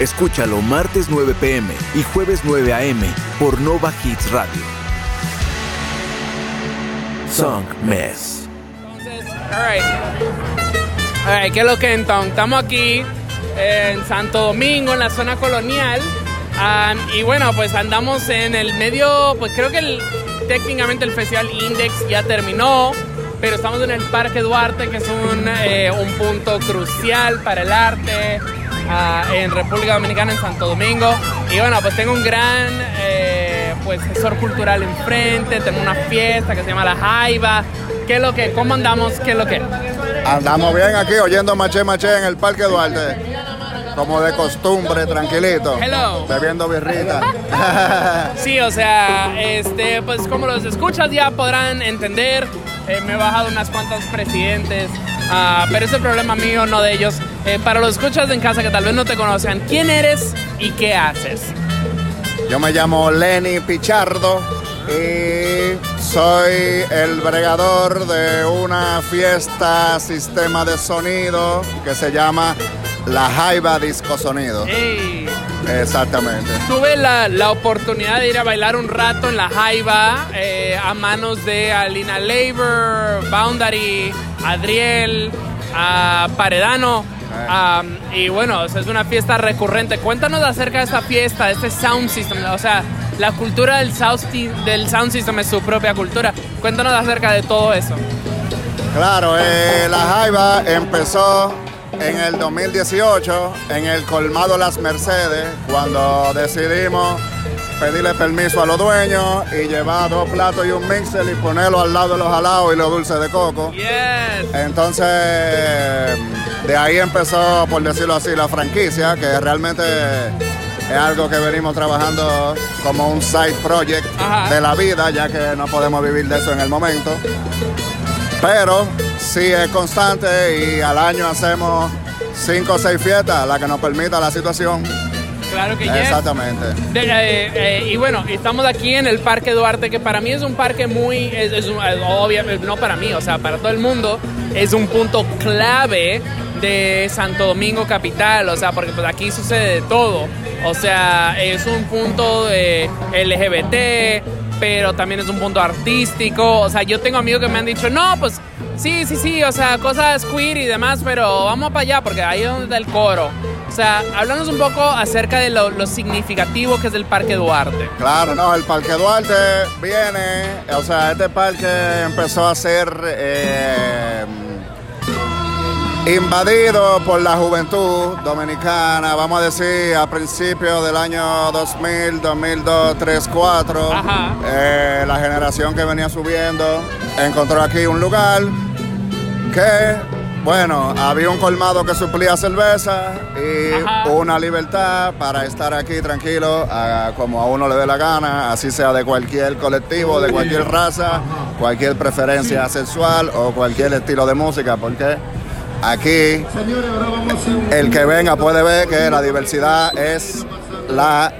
Escúchalo martes 9 pm y jueves 9 am por Nova Hits Radio. Song Mess. Alright. Alright, ¿qué es lo que entonces? Estamos aquí en Santo Domingo, en la zona colonial. Y bueno, pues andamos en el medio, pues creo que el- técnicamente el Festival Index ya terminó, pero estamos en el Parque Duarte, que es un, eh, un punto crucial para el arte ah, en República Dominicana, en Santo Domingo. Y bueno, pues tengo un gran eh, pues, gestor cultural enfrente, tengo una fiesta que se llama La Jaiba. ¿Qué es lo que? ¿Cómo andamos? ¿Qué es lo que? Andamos bien aquí oyendo Maché Maché en el Parque Duarte. Como de costumbre, tranquilito. Hello. Bebiendo birrita. Sí, o sea, este, pues como los escuchas ya podrán entender. eh, me he bajado unas cuantas presidentes, ah, pero ese problema mío, no de ellos. Eh, para los escuchas en casa que tal vez no te conocen, ¿quién eres y qué haces? Yo me llamo Lenny Pichardo y soy el bregador de una fiesta sistema de sonido que se llama La Jaiba Disco Sonido. Ey, Exactamente. tuve la, la oportunidad de ir a bailar un rato en la Jaiba eh, a manos de Alina Labor, Boundary, Adriel, a Paredano. Am, y bueno, o sea, es una fiesta recurrente. Cuéntanos acerca de esta fiesta, de este sound system. O sea, la cultura del sound, del sound system es su propia cultura. Cuéntanos acerca de todo eso. Claro, eh, la Jaiba empezó en el 2018 en el colmado Las Mercedes cuando decidimos pedirle permiso a los dueños y llevar dos platos y un mixer y ponerlo al lado de los jalados y los dulces de coco. Yes. Entonces, de ahí empezó, por decirlo así, la franquicia, que realmente es algo que venimos trabajando como un side project Ajá. de la vida, ya que no podemos vivir de eso en el momento. Pero sí es constante y al año hacemos cinco o seis fiestas, la que nos permita la situación. Claro que yes. Exactamente. De- eh, eh, y bueno, estamos aquí en el Parque Duarte, que para mí es un parque muy, es, es un- eh, obvia- no para mí, o sea, para todo el mundo, es un punto clave de Santo Domingo capital, o sea, porque pues aquí sucede de todo. O sea, es un punto de LGBT, pero también es un punto artístico. O sea, yo tengo amigos que me han dicho, no, pues sí, sí, sí, o sea, cosas queer y demás, pero vamos para allá porque ahí es donde está el coro. O sea, háblanos un poco acerca de lo, lo significativo que es el Parque Duarte. Claro, no, el Parque Duarte viene, o sea, este parque empezó a ser eh, invadido por la juventud dominicana, vamos a decir, a principios del año 2000, 2002, 3, 4. Ajá. Eh, la generación que venía subiendo encontró aquí un lugar que, bueno, había un colmado que suplía cerveza y Ajá. una libertad para estar aquí tranquilo, a- como a uno le dé la gana, así sea de cualquier colectivo, de cualquier raza, cualquier preferencia sexual o cualquier estilo de música, porque aquí el que venga puede ver que la diversidad es la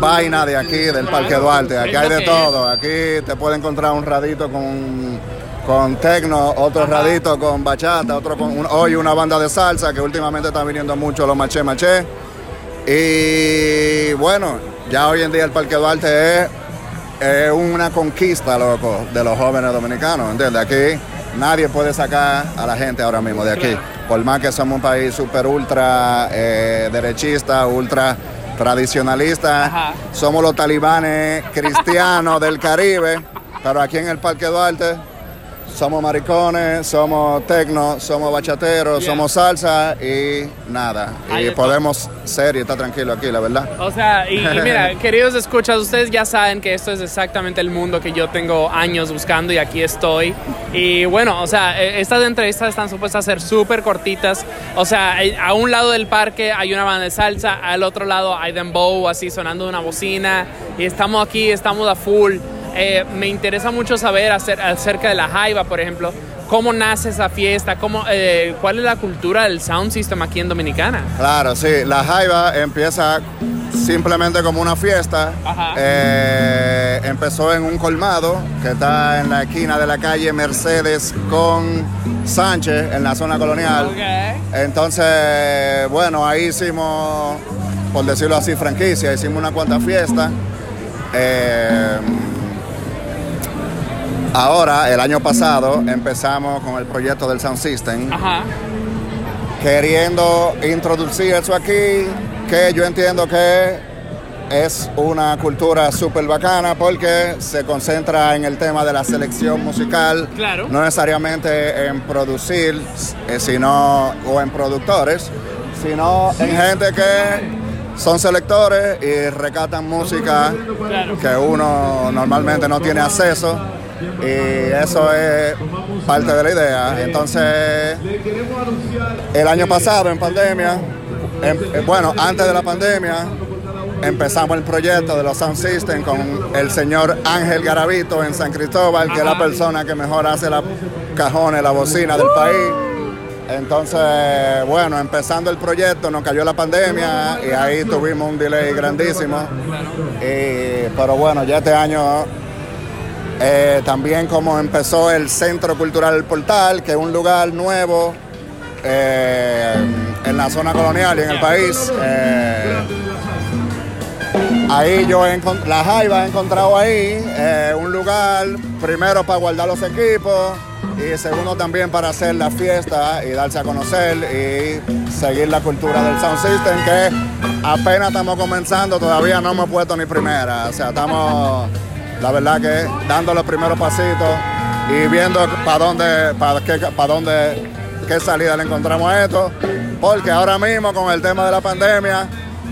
vaina de aquí, del Parque Duarte. Aquí hay de todo. Aquí te puede encontrar un radito con, con tecno, otro radito con bachata, otro con un- hoy una banda de salsa que últimamente están viniendo mucho los maché maché. Y bueno, ya hoy en día el Parque Duarte es, es una conquista, loco, de los jóvenes dominicanos, ¿entiendes? Aquí nadie puede sacar a la gente ahora mismo de aquí. Por más que somos un país súper ultra eh, derechista, ultra tradicionalista, Ajá. somos los talibanes cristianos del Caribe, pero aquí en el Parque Duarte somos maricones, somos tecno, somos bachateros, Yeah. somos salsa y nada. Ahí Y está. podemos ser y estar tranquilo aquí, la verdad. O sea, y, y mira, queridos escuchas, ustedes ya saben que esto es exactamente el mundo que yo tengo años buscando y aquí estoy. Y bueno, o sea, eh, estas entrevistas están supuestas a ser súper cortitas. O sea, eh, a un lado del parque hay una banda de salsa, al otro lado hay dembow, así sonando una bocina. Y estamos aquí, estamos a full. Eh, me interesa mucho saber acer- acerca de la Jaiba, por ejemplo. ¿Cómo nace esa fiesta? ¿Cómo, eh, ¿Cuál es la cultura del sound system aquí en Dominicana? Claro, sí, la jaiba empieza simplemente como una fiesta. Ajá. Eh, empezó en un colmado que está en la esquina de la calle Mercedes con Sánchez, en la zona colonial. Ok. Entonces, bueno, ahí hicimos, por decirlo así, franquicia, hicimos una cuanta fiesta. Eh, ahora, el año pasado, empezamos con el proyecto del Sound System Ajá. queriendo introducir eso aquí, que yo entiendo que es una cultura súper bacana porque se concentra en el tema de la selección musical, Claro. no necesariamente en producir, eh, sino o en productores, sino en gente que son selectores y recatan música Claro. que uno normalmente no tiene acceso y eso es parte de la idea. Entonces, el año pasado en pandemia, em- eh, bueno, antes de la pandemia, empezamos el proyecto de los Sound System con el señor Ángel Garavito en San Cristóbal, que es la persona que mejor hace la cajones, la bocina del país. Entonces, bueno, empezando el proyecto, nos cayó la pandemia y ahí tuvimos un delay grandísimo. Y- pero bueno, ya este año eh, también como empezó el Centro Cultural Portal, que es un lugar nuevo eh, en la zona colonial y en el país. eh, ahí yo la Jaiba he encontrado ahí eh, un lugar primero para guardar los equipos y segundo también para hacer la fiesta y darse a conocer y seguir la cultura del Sound System que apenas estamos comenzando, todavía no hemos puesto ni primera, o sea, estamos la verdad que dando los primeros pasitos y viendo para dónde, para qué, para dónde, qué salida le encontramos a esto, porque ahora mismo con el tema de la pandemia,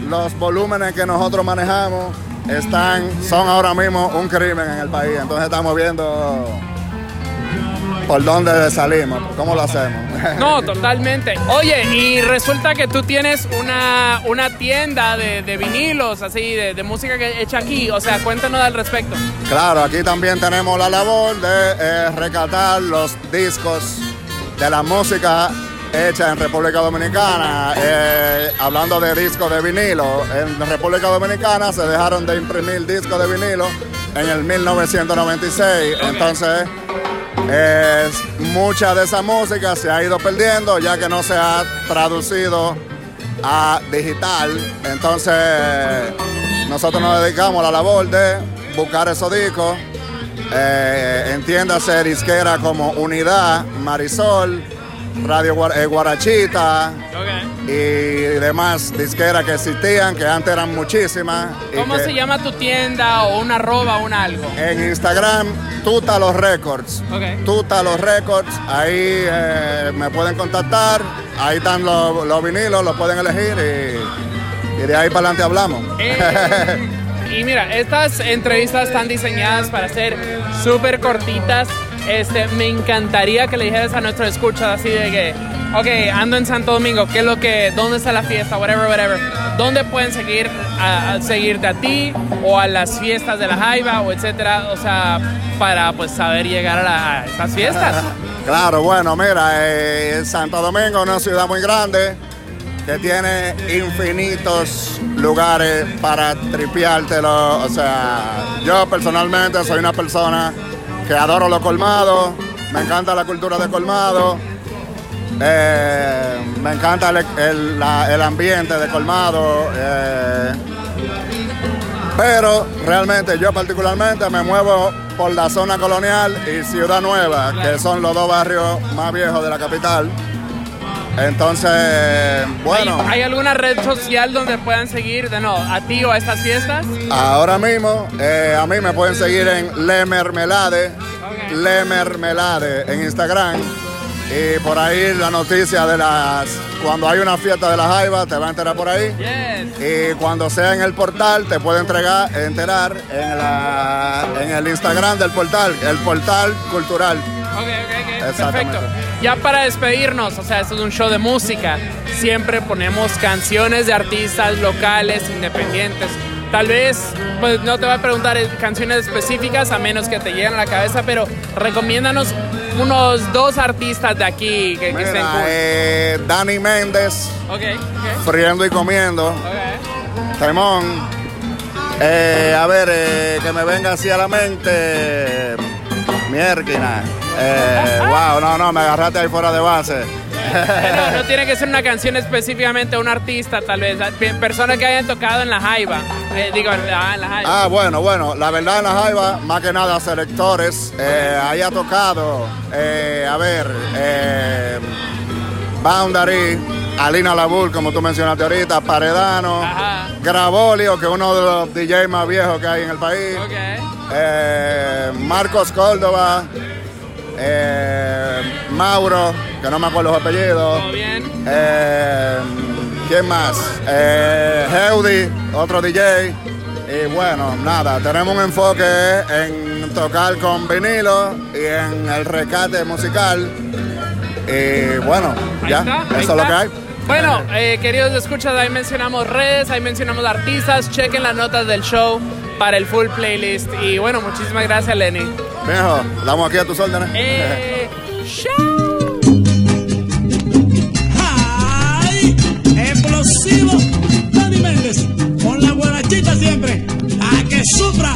los volúmenes que nosotros manejamos están, son ahora mismo un crimen en el país, entonces estamos viendo por dónde salimos, cómo lo hacemos. No, totalmente. Oye, y resulta que tú tienes una, una tienda de, de vinilos, así, de, de música que hecha aquí. O sea, cuéntanos al respecto. Claro, aquí también tenemos la labor de eh, rescatar los discos de la música hecha en República Dominicana. Eh, hablando de discos de vinilo, en República Dominicana se dejaron de imprimir discos de vinilo en el 1996. Entonces, mucha de esa música se ha ido perdiendo ya que no se ha traducido a digital. Entonces, nosotros nos dedicamos a la labor de buscar esos discos. Eh, entiéndase disquera como Unidad, Marisol, Radio eh, Guarachita y demás disqueras que existían, que antes eran muchísimas. ¿Cómo se llama tu tienda o una arroba o un algo? En Instagram, Tuta los Records. Tuta los Records, ahí eh, me pueden contactar, ahí están los, los vinilos, los pueden elegir y, y de ahí para adelante hablamos. Eh, y mira, estas entrevistas están diseñadas para ser súper cortitas. Este, me encantaría que le dijeras a nuestros escuchas así de que, ok, ando en Santo Domingo, ¿qué es lo que, dónde está la fiesta, whatever, whatever? ¿Dónde pueden seguir, a, seguirte a ti o a las fiestas de la Jaiba o etcétera? O sea, para pues saber llegar a, la- estas fiestas. Claro, bueno, mira, eh, Santo Domingo es una ciudad muy grande que tiene infinitos lugares para tripeártelo. O sea, yo personalmente soy una persona que adoro los colmados, me encanta la cultura de colmado, eh, me encanta el, el- ambiente de colmado. eh, pero realmente yo particularmente me muevo por la zona colonial y Ciudad Nueva, que son los dos barrios más viejos de la capital. Entonces, bueno, ¿Hay, hay alguna red social donde puedan seguir de no, a ti o a estas fiestas? ahora mismo eh, a mí me pueden seguir en Le Mermelade, Le Mermelade en Instagram. Y por ahí la noticia de las... Cuando hay una fiesta de la Jaiba, te va a enterar por ahí. Y cuando sea en el portal, te puede entregar, enterar en, la, en el Instagram del portal, el portal cultural. Ok, ok, ok. Perfecto. Ya para despedirnos, o sea, esto es un show de música. Siempre ponemos canciones de artistas locales, independientes. Tal vez, pues no te voy a preguntar eh, canciones específicas a menos que te lleguen a la cabeza, pero recomiéndanos unos dos artistas de aquí que, que estén Mira, cool. eh, Dani Méndez, Ok, ok. friendo y comiendo. Temón. Eh, a ver, eh, que me venga así a la mente. Mierquina. Eh, wow, no, no, me agarraste ahí fuera de base. No, no tiene que ser una canción específicamente un artista, tal vez. Personas que hayan tocado en la Jaiba. Eh, digo, en la, en la Jaiba. Ah, bueno, bueno, la verdad en la Jaiba, más que nada selectores, eh, ahí ha tocado, eh, a ver, Boundary, Alina Labul, como tú mencionaste ahorita, Paredano, Grabolio, que es uno de los DJs más viejos que hay en el país, eh, Marcos Córdoba, eh, Mauro, que no me acuerdo los apellidos. Eh, ¿Quién más? Heudi, otro DJ. Y bueno, nada, tenemos un enfoque en tocar con vinilo y en el rescate musical. Y bueno, ya, está, eso es lo que hay. Bueno, eh, queridos escuchas, ahí mencionamos redes, ahí mencionamos artistas, chequen las notas del show para el full playlist. Y bueno, muchísimas gracias, Lenny. Viejo, damos aquí a tus órdenes. Eh, ¡Ay! ¡Explosivo! Dani Méndez, con la guarachita siempre, a que sufra.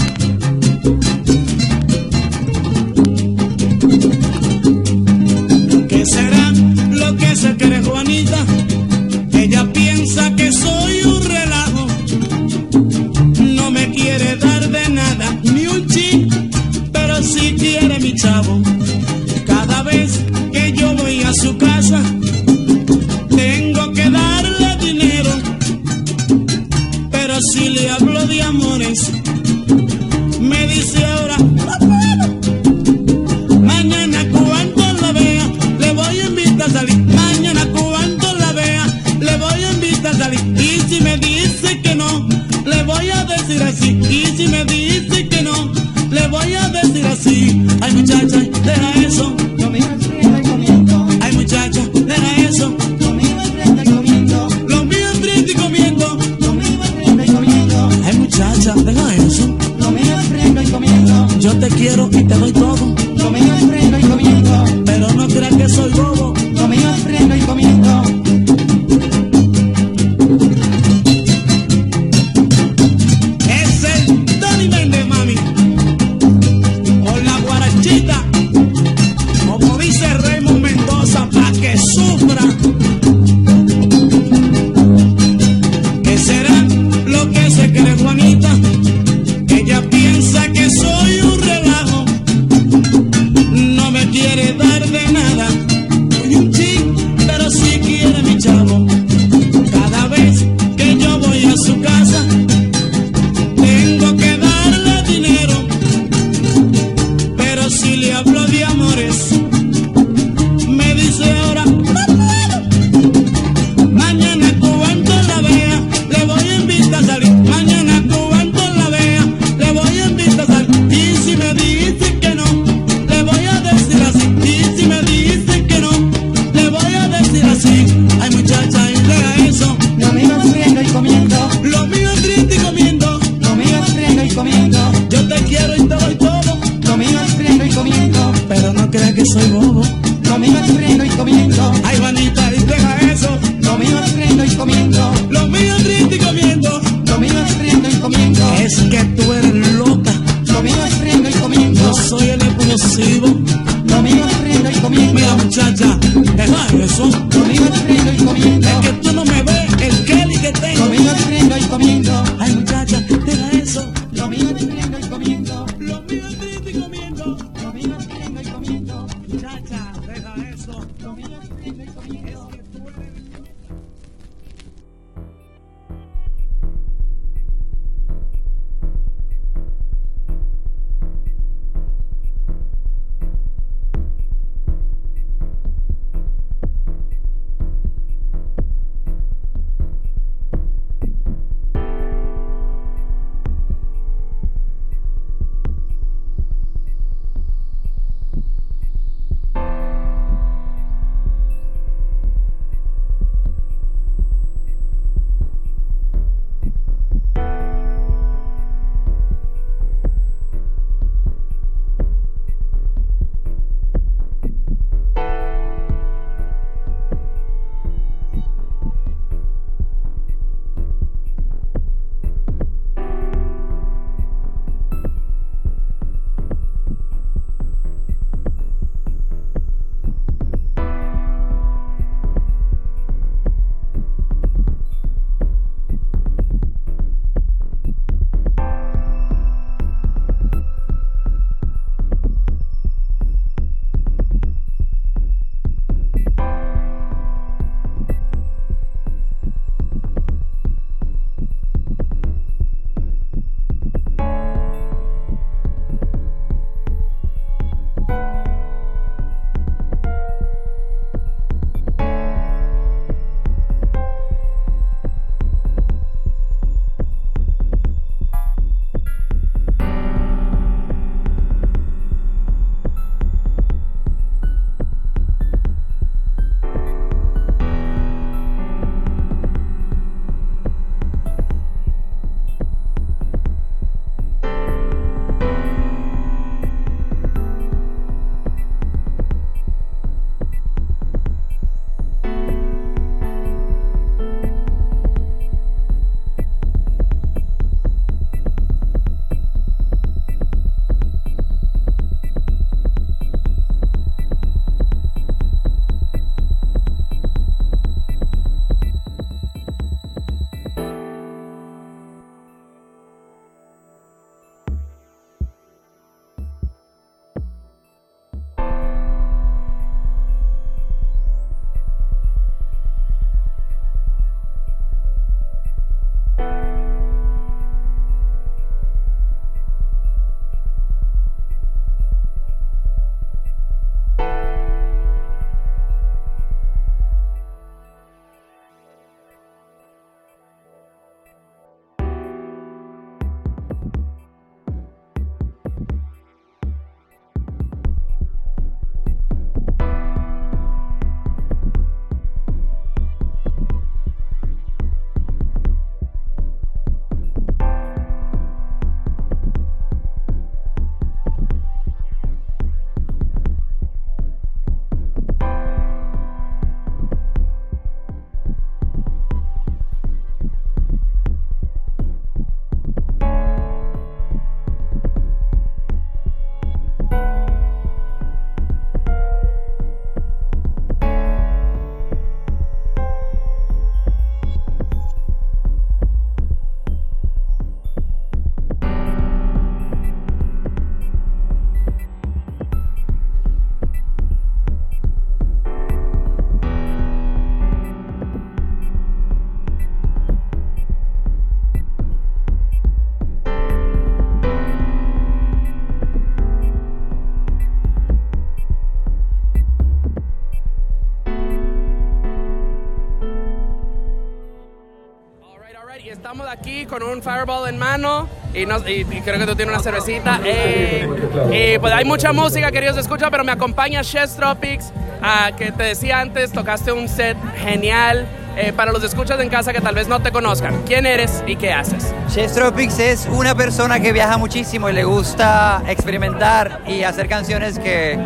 Con un fireball en mano y, creo que tú tienes una cervecita. Eh, y pues hay mucha música, queridos escuchar, pero me acompaña Chess Tropics, ah, que te decía antes, tocaste un set genial. Eh, para los escuchas en casa que tal vez no te conozcan, ¿quién eres y qué haces? Chess Tropics es una persona que viaja muchísimo y le gusta experimentar y hacer canciones que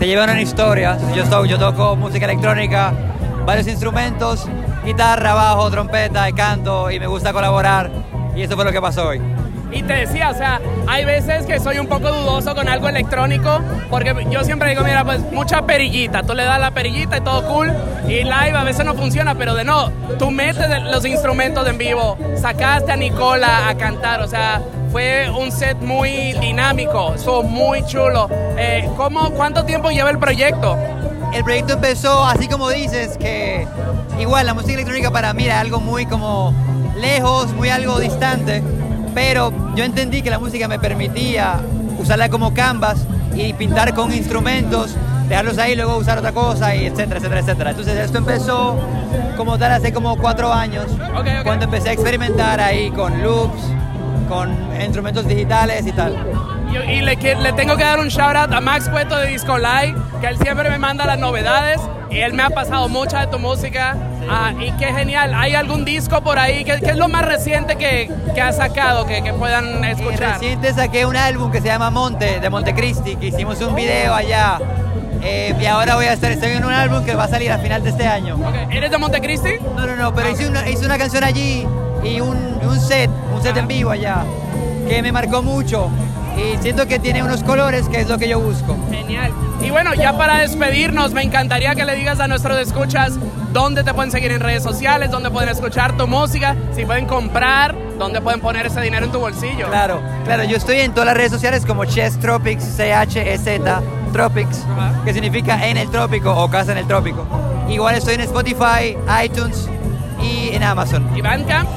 te llevan a una historia. Yo, to- yo toco música electrónica, varios instrumentos, guitarra, bajo, trompeta y canto y me gusta colaborar y eso fue lo que pasó hoy. Y te decía, o sea, hay veces que soy un poco dudoso con algo electrónico, porque yo siempre digo, mira, pues mucha perillita, tú le das la perillita y todo cool, y live a veces no funciona, pero de no, tú metes los instrumentos en vivo, sacaste a Nicola a cantar, o sea, fue un set muy dinámico, estuvo muy chulo. Eh, ¿cómo, ¿Cuánto tiempo lleva el proyecto? El proyecto empezó así como dices, que igual la música electrónica para mí era algo muy como lejos, muy algo distante, pero yo entendí que la música me permitía usarla como canvas y pintar con instrumentos, dejarlos ahí, luego usar otra cosa, y etcétera, etcétera, etcétera. Entonces esto empezó como tal hace como cuatro años, cuando empecé a experimentar ahí con loops, con instrumentos digitales y tal. Y, y le, tengo que dar un shout out a Max Cueto de Disco Live, que él siempre me manda las novedades él me ha pasado mucha de tu música. Ah, y qué genial. ¿Hay algún disco por ahí? ¿Qué, qué es lo más reciente que, que has sacado que, que puedan escuchar? Reciente saqué un álbum que se llama Monte, de Montecristi, que hicimos un video allá. Eh, y ahora voy a estar, estoy en un álbum que va a salir a final de este año. ¿Eres de Montecristi? No, no, no, pero hice, una, hice una canción allí y un, un set, un set en vivo allá, que me marcó mucho. Y siento que tiene unos colores que es lo que yo busco. Genial. Y bueno, ya para despedirnos, me encantaría que le digas a nuestros escuchas dónde te pueden seguir en redes sociales, dónde pueden escuchar tu música, si pueden comprar, dónde pueden poner ese dinero en tu bolsillo. Claro, claro, yo estoy en todas las redes sociales como Chess Tropics, C-H-E-Z, Tropics, que significa en el trópico o casa en el trópico. Igual estoy en Spotify, iTunes y en Amazon. ¿Y Bandcamp?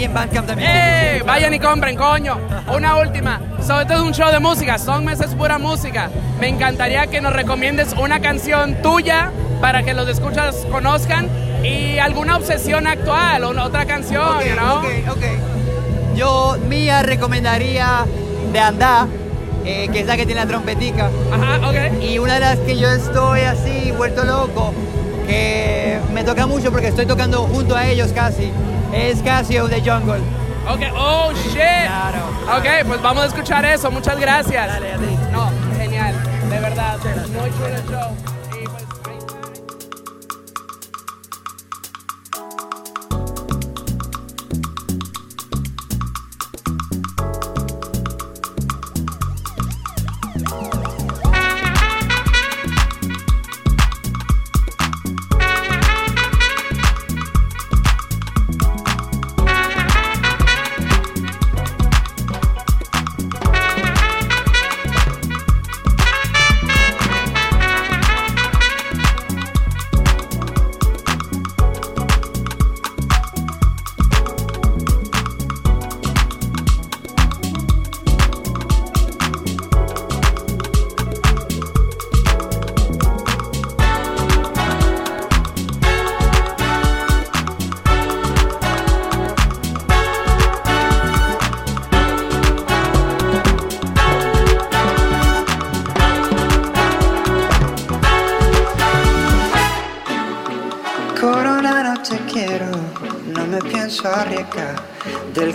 Y en Bandcamp también. ¡Eh! Vayan y compren, coño. Una última. Sobre todo un show de música. Songmes es pura música. Me encantaría que nos recomiendes una canción tuya para que los escuchas conozcan y alguna obsesión actual o otra canción, ¿no? ok, ok. Yo, mía, recomendaría de Andá, eh, que es la que tiene la trompetica. Ajá, ok. Y una de las que yo estoy así, vuelto loco, que me toca mucho porque estoy tocando junto a ellos casi, es Casio de Jungle. Ok, oh shit. Ok, pues vamos a escuchar eso. Muchas gracias. No, genial. De verdad. Muy chulo el show.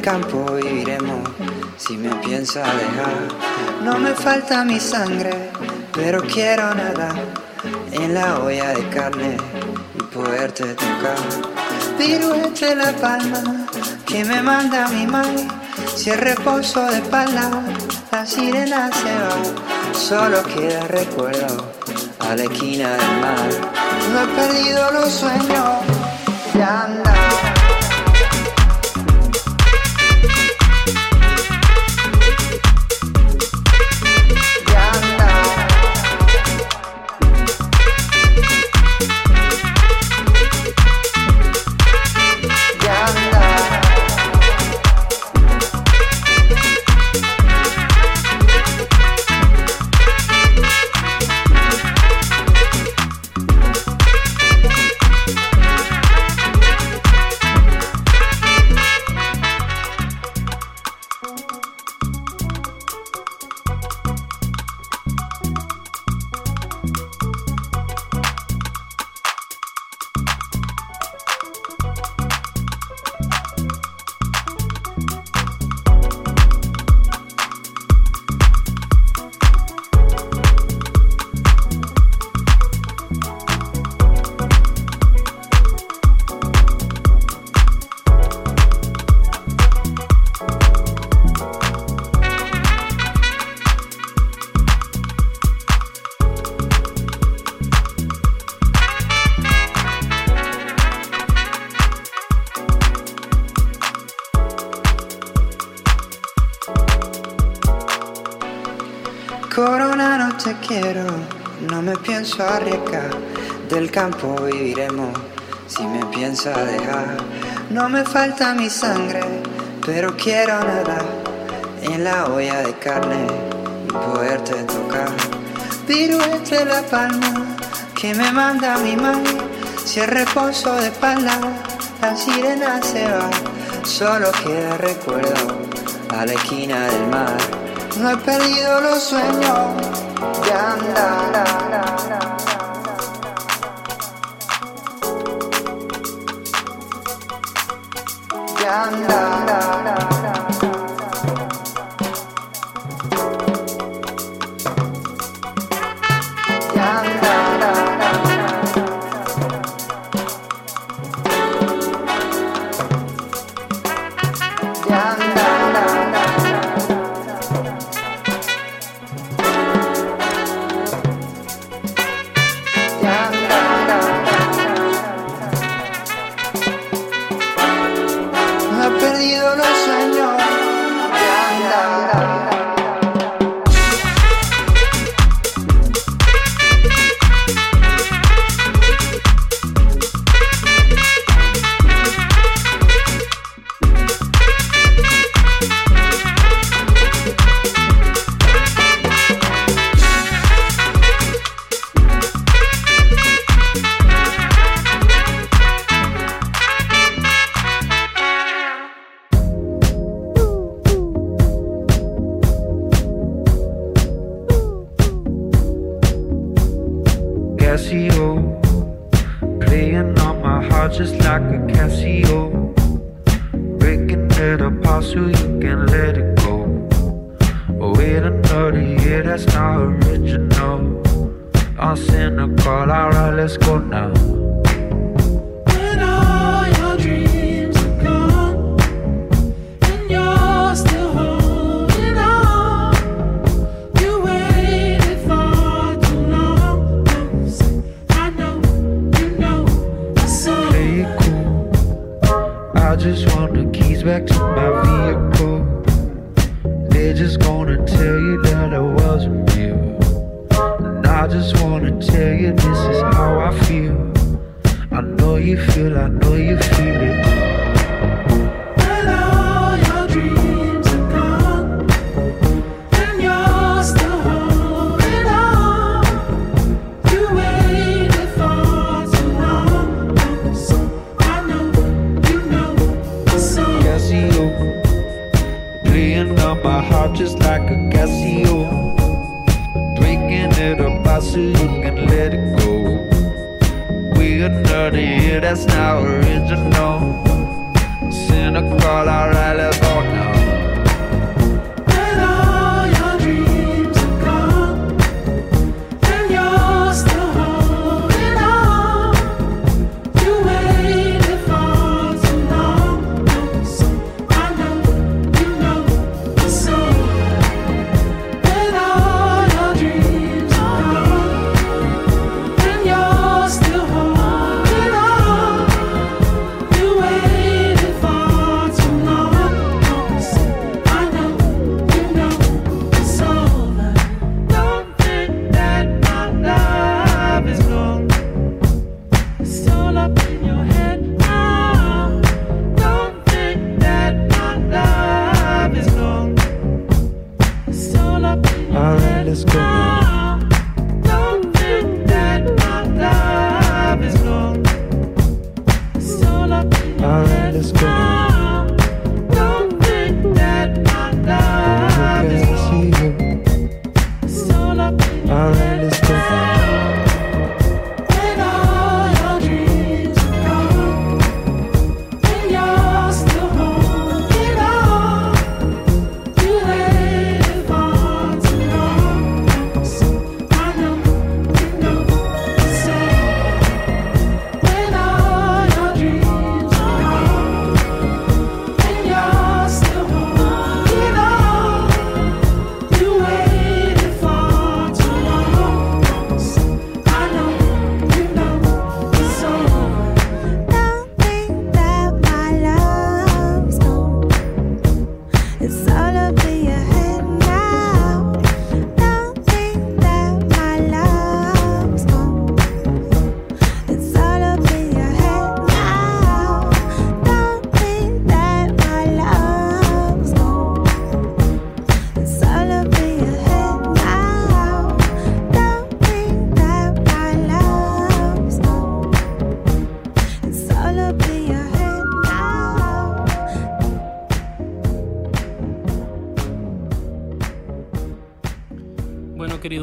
Campo viviremos si me piensa dejar. No me falta mi sangre, pero quiero nadar en la olla de carne y poderte tocar. Piruete la palma que me manda mi madre. Si el reposo de espalda, la sirena se va. Solo queda recuerdo a la esquina del mar. No he perdido los sueños charreca del campo viviremos. Si me piensa dejar, no me falta mi sangre, pero quiero nadar en la olla de carne y poderte tocar. Pero entre la palma que me manda mi madre, si el reposo de espalda, la sirena se va, solo queda recuerdo a la esquina del mar. No he perdido los sueños de andar. anda.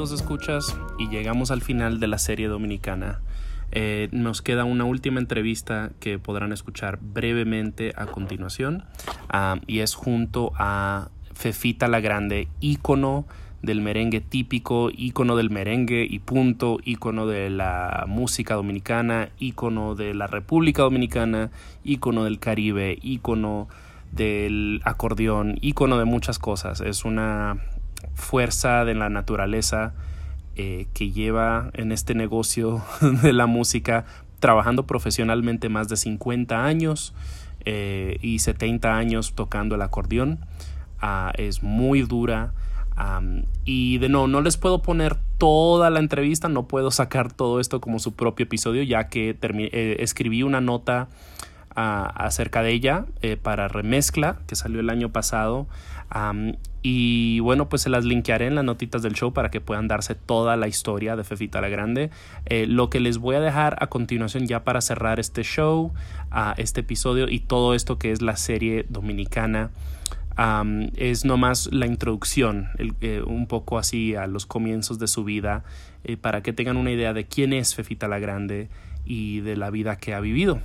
Queridos escuchas, y llegamos al final de la serie dominicana. Eh, nos queda una última entrevista que podrán escuchar brevemente a continuación, ah, y es junto a Fefita la Grande, ícono del merengue típico, ícono del merengue y punto, ícono de la música dominicana, ícono de la República Dominicana, ícono del Caribe, ícono del acordeón, ícono de muchas cosas. Es una fuerza de la naturaleza eh, que lleva en este negocio de la música trabajando profesionalmente más de 50 años eh, y 70 años tocando el acordeón. Ah, es muy dura. y de no, no les puedo poner toda la entrevista, no puedo sacar todo esto como su propio episodio, ya que eh, escribí una nota ah, acerca de ella eh, para Remezcla, que salió el año pasado. Y bueno, pues se las linkearé en las notitas del show para que puedan darse toda la historia de Fefita la Grande. Eh, lo que les voy a dejar a continuación ya para cerrar este show, este episodio y todo esto que es la serie dominicana. am, es nomás la introducción, eh, un poco así a los comienzos de su vida, eh, para que tengan una idea de quién es Fefita la Grande y de la vida que ha vivido.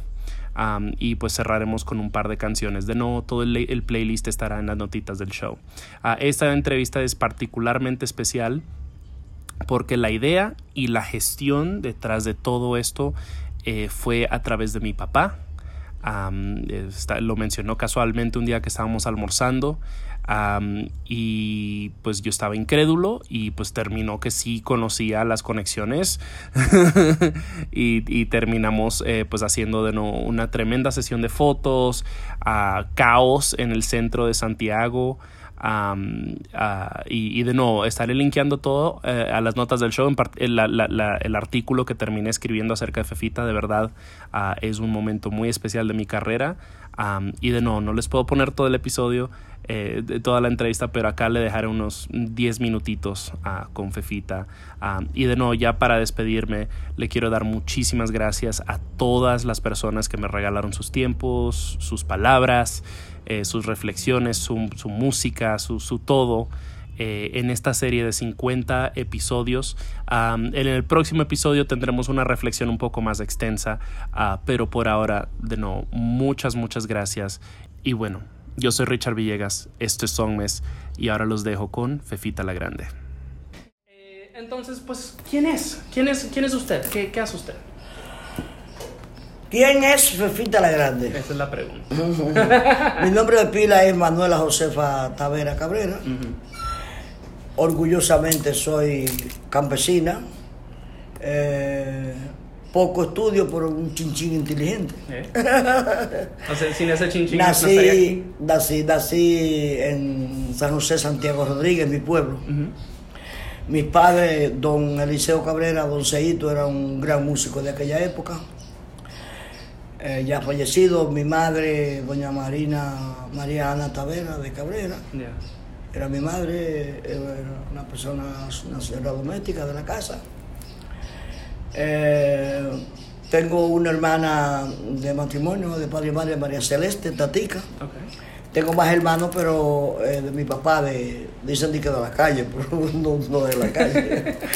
Y pues cerraremos con un par de canciones. De nuevo, todo el, playlist estará en las notitas del show. Ah, esta entrevista es particularmente especial porque la idea y la gestión detrás de todo esto eh, fue a través de mi papá. Lo mencionó casualmente un día que estábamos almorzando y pues yo estaba incrédulo y pues terminó que sí conocía las conexiones y, terminamos eh, pues haciendo de nuevo una tremenda sesión de fotos, a caos en el centro de Santiago. Ah, y, de nuevo, estaré linkeando todo eh, a las notas del show. En el, la- la- el artículo que terminé escribiendo acerca de Fefita, de verdad, ah, es un momento muy especial de mi carrera. Y de nuevo, no les puedo poner todo el episodio, eh, de toda la entrevista, pero acá le dejaré unos 10 minutitos ah, con Fefita. Y de nuevo, ya para despedirme, le quiero dar muchísimas gracias a todas las personas que me regalaron sus tiempos, sus palabras eh, sus reflexiones, su, su música, su, su todo. Eh, en esta serie de 50 episodios. Am, en el próximo episodio tendremos una reflexión un poco más extensa, ah, pero por ahora, de nuevo, muchas, muchas gracias. Y bueno, yo soy Richard Villegas, esto es Songmes y ahora los dejo con Fefita la Grande. Entonces, pues, ¿quién es? ¿Quién es, quién es usted? ¿Qué, qué hace usted? ¿Quién es Fefita la Grande? Esa es la pregunta. Mi nombre de pila es Manuela Josefa Tavera Cabrera. Orgullosamente soy campesina. Eh, poco estudio, pero un chinchín inteligente. O sea, sin ese chinchín no estaría Nací, aquí. nací, nací en San José Santiago Rodríguez, mi pueblo. Mis padres, don Eliseo Cabrera, don Seito, era un gran músico de aquella época. Eh, ya fallecido, mi madre, doña Marina María Ana Tavera de Cabrera. Era mi madre, era una persona, una señora doméstica de la casa. Eh, tengo una hermana de matrimonio, de padre y madre, María Celeste, Tatica. Tengo más hermanos, pero eh, de mi papá, de, dicen que de la calle, pero no, no de la calle.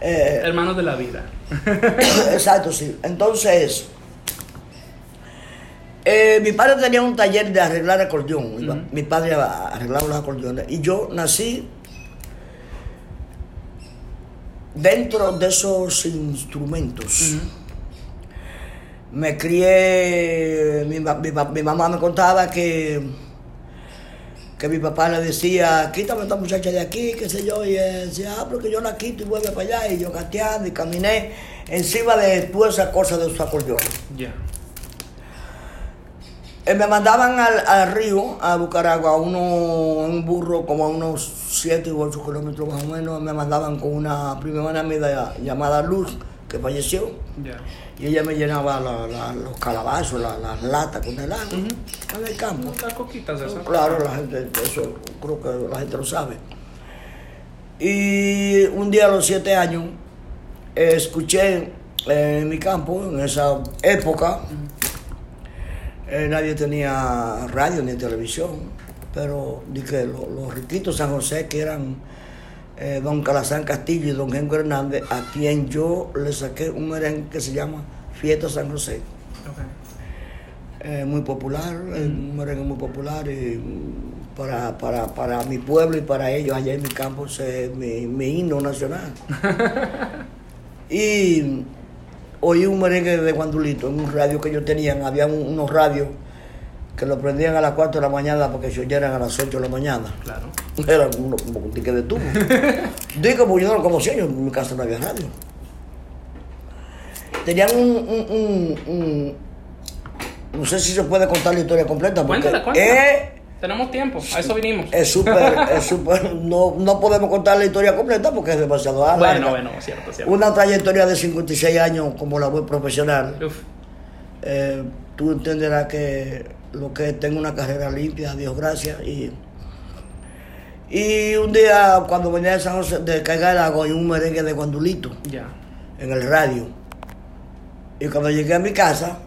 Eh, Hermanos de la vida. Exacto, sí. Entonces, eh, mi padre tenía un taller de arreglar acordeón. Mi pa- Mi padre arreglaba los acordeones. Y yo nací dentro de esos instrumentos. Me crié, mi, ma- mi ma- mi mamá me contaba que, que mi papá le decía, quítame a esta muchacha de aquí, qué sé yo, y él decía, ah, pero que yo la quito y vuelve para allá, y yo gateando y caminé encima de todas esas cosas de su acordeón. Ya. Eh, me mandaban al, al río, a Bucaragua, a uno, un burro como a unos 7 u 8 kilómetros más o menos. Me mandaban con una prima hermana mía llamada Luz, que falleció. Y ella me llenaba la- la- los calabazos, la- las latas con el agua. En el campo. Las coquitas esas. Claro, la gente, eso creo que la gente lo sabe. Y un día a los siete años eh, escuché eh, en mi campo, en esa época, eh, nadie tenía radio ni televisión, pero di que lo- los riquitos San José que eran eh, don Calazán Castillo y don Genco Hernández, a quien yo le saqué un merengue que se llama Fiesta San José. Eh, muy popular, un merengue muy popular y para, para, para mi pueblo y para ellos allá en mi campo es mi, mi himno nacional. y oí un merengue de Guandulito en un radio que ellos tenían, había un- unos radios que lo prendían a las 4 de la mañana porque se oyeran a las 8 de la mañana. Claro. Era un, un ticket de tubo. Digo, porque yo no lo conocía, yo en mi casa no había radio. Tenían un, un- un- un- no sé si se puede contar la historia completa, porque Cuéntala, cuéntala. es Tenemos tiempo, a eso vinimos. es súper, es súper, no, no podemos contar la historia completa porque es demasiado larga. Bueno, bueno, cierto, cierto. Una trayectoria de 56 años como la web profesional. Uf. Eh, tú entenderás que lo que es, tengo una carrera limpia, Dios gracias. Y, y un día cuando venía de San José, de Caiga del Agua, y un merengue de Guandulito Ya. en el radio. Y cuando llegué a mi casa,